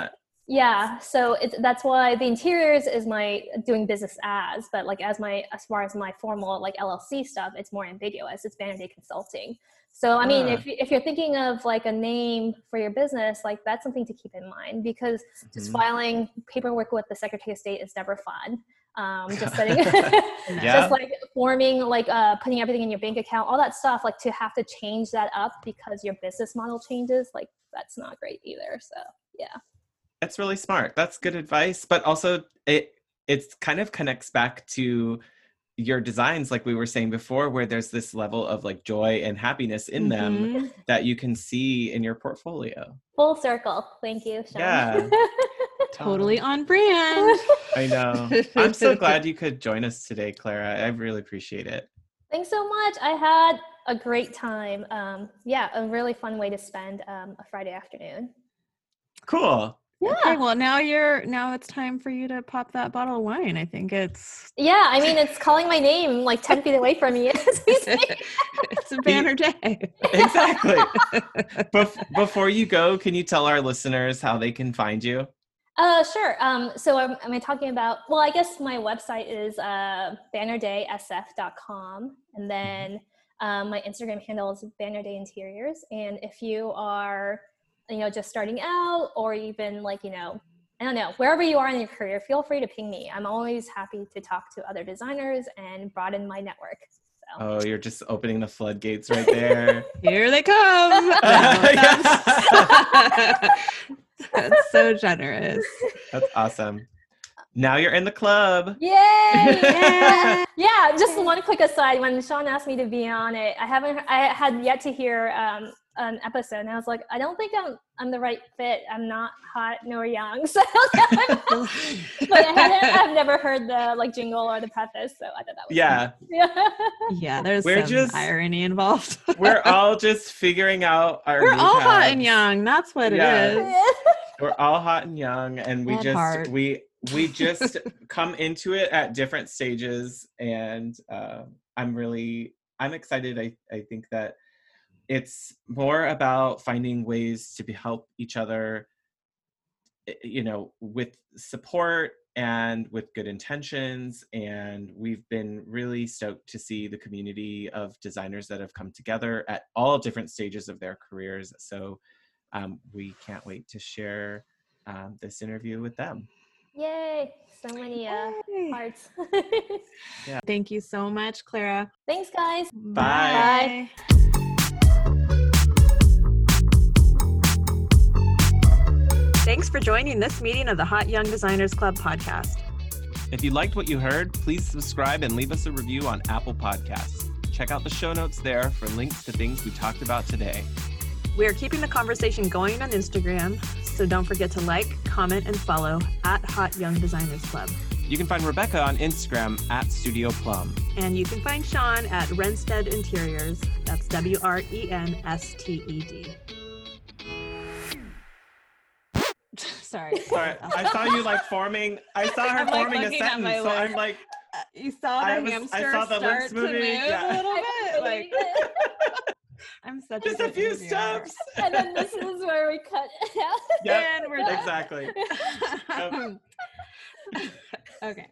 yeah, so it's that's why the interiors is my doing business as, but like as my as far as my formal like LLC stuff, it's more ambiguous. It's Day Consulting. So I mean, Ah. if if you're thinking of like a name for your business, like that's something to keep in mind because just Mhm. filing paperwork with the Secretary of State is never fun. Um, just setting, Yeah. just like forming, like uh, putting everything in your bank account, all that stuff. Like to have to change that up because your business model changes, like that's not great either. So yeah. That's really smart. That's good advice. But also it it's kind of connects back to your designs like we were saying before where there's this level of like joy and happiness in them Mhm. that you can see in your portfolio. Full circle. Thank you, Sean. Yeah. Totally on brand. I know. I'm so glad you could join us today, Clara. I really appreciate it. Thanks so much. I had a great time. Um, yeah, a really fun way to spend um, a Friday afternoon. Cool. Yeah. Okay, well now you're now it's time for you to pop that bottle of wine. I think it's Yeah, I mean, it's calling my name like 10 feet away from me. as we speak. it's a banner day. Exactly. Bef- before you go, can you tell our listeners how they can find you? Uh, sure. Um, so am, am I talking about, well, I guess my website is uh, bannerdaysf.com. And then um, my Instagram handle is Banner Day Interiors. And if you are, you know, just starting out or even like, you know, I don't know, wherever you are in your career, feel free to ping me. I'm always happy to talk to other designers and broaden my network. So. Oh, you're just opening the floodgates right there. Here they come. That's, that's so generous. That's awesome. Now you're in the club. Yay! yeah. yeah, just one quick aside. When Sean asked me to be on it, I haven't, I had yet to hear um, an episode, and I was like, I don't think I'm, I'm the right fit. I'm not hot nor young, so. but I I've never heard the like jingle or the preface, so I thought that was Yeah, yeah. Yeah, there's We're some just- irony involved. we're all just figuring out our. We're new all hot and young. That's what Yeah. it is. We're all hot and young, and we At just heart. we we just come into it at different stages, and uh, I'm really I'm excited. I I think that it's more about finding ways to be, help each other eh, you know with support and with good intentions and we've been really stoked to see the community of designers that have come together at all different stages of their careers so um, we can't wait to share um, this interview with them Yay! So many uh, Yay. hearts. Thank you so much, Clara. Thanks, guys. Bye. Thanks for joining this meeting of the Hot Young Designers Club podcast. if you liked what you heard please subscribe and leave us a review on apple podcasts check out the show notes there for links to things we talked about today We are keeping the conversation going on Instagram, so don't forget to like, comment, and follow at Hot Young Designers Club. you can find rebecca on instagram at studio plum And you can find Sean at Wrensted Interiors. That's W R E N S T E D. Sorry. Sorry, I saw you like forming. I saw her I'm, like, forming a sentence, so lips. I'm like, uh, You saw the I was- I hamster saw the start lips to move yeah. a little bit. Like. I'm such just a, a few interviewer. steps. and then this is where we cut it out. Yep, And we're done. exactly. okay.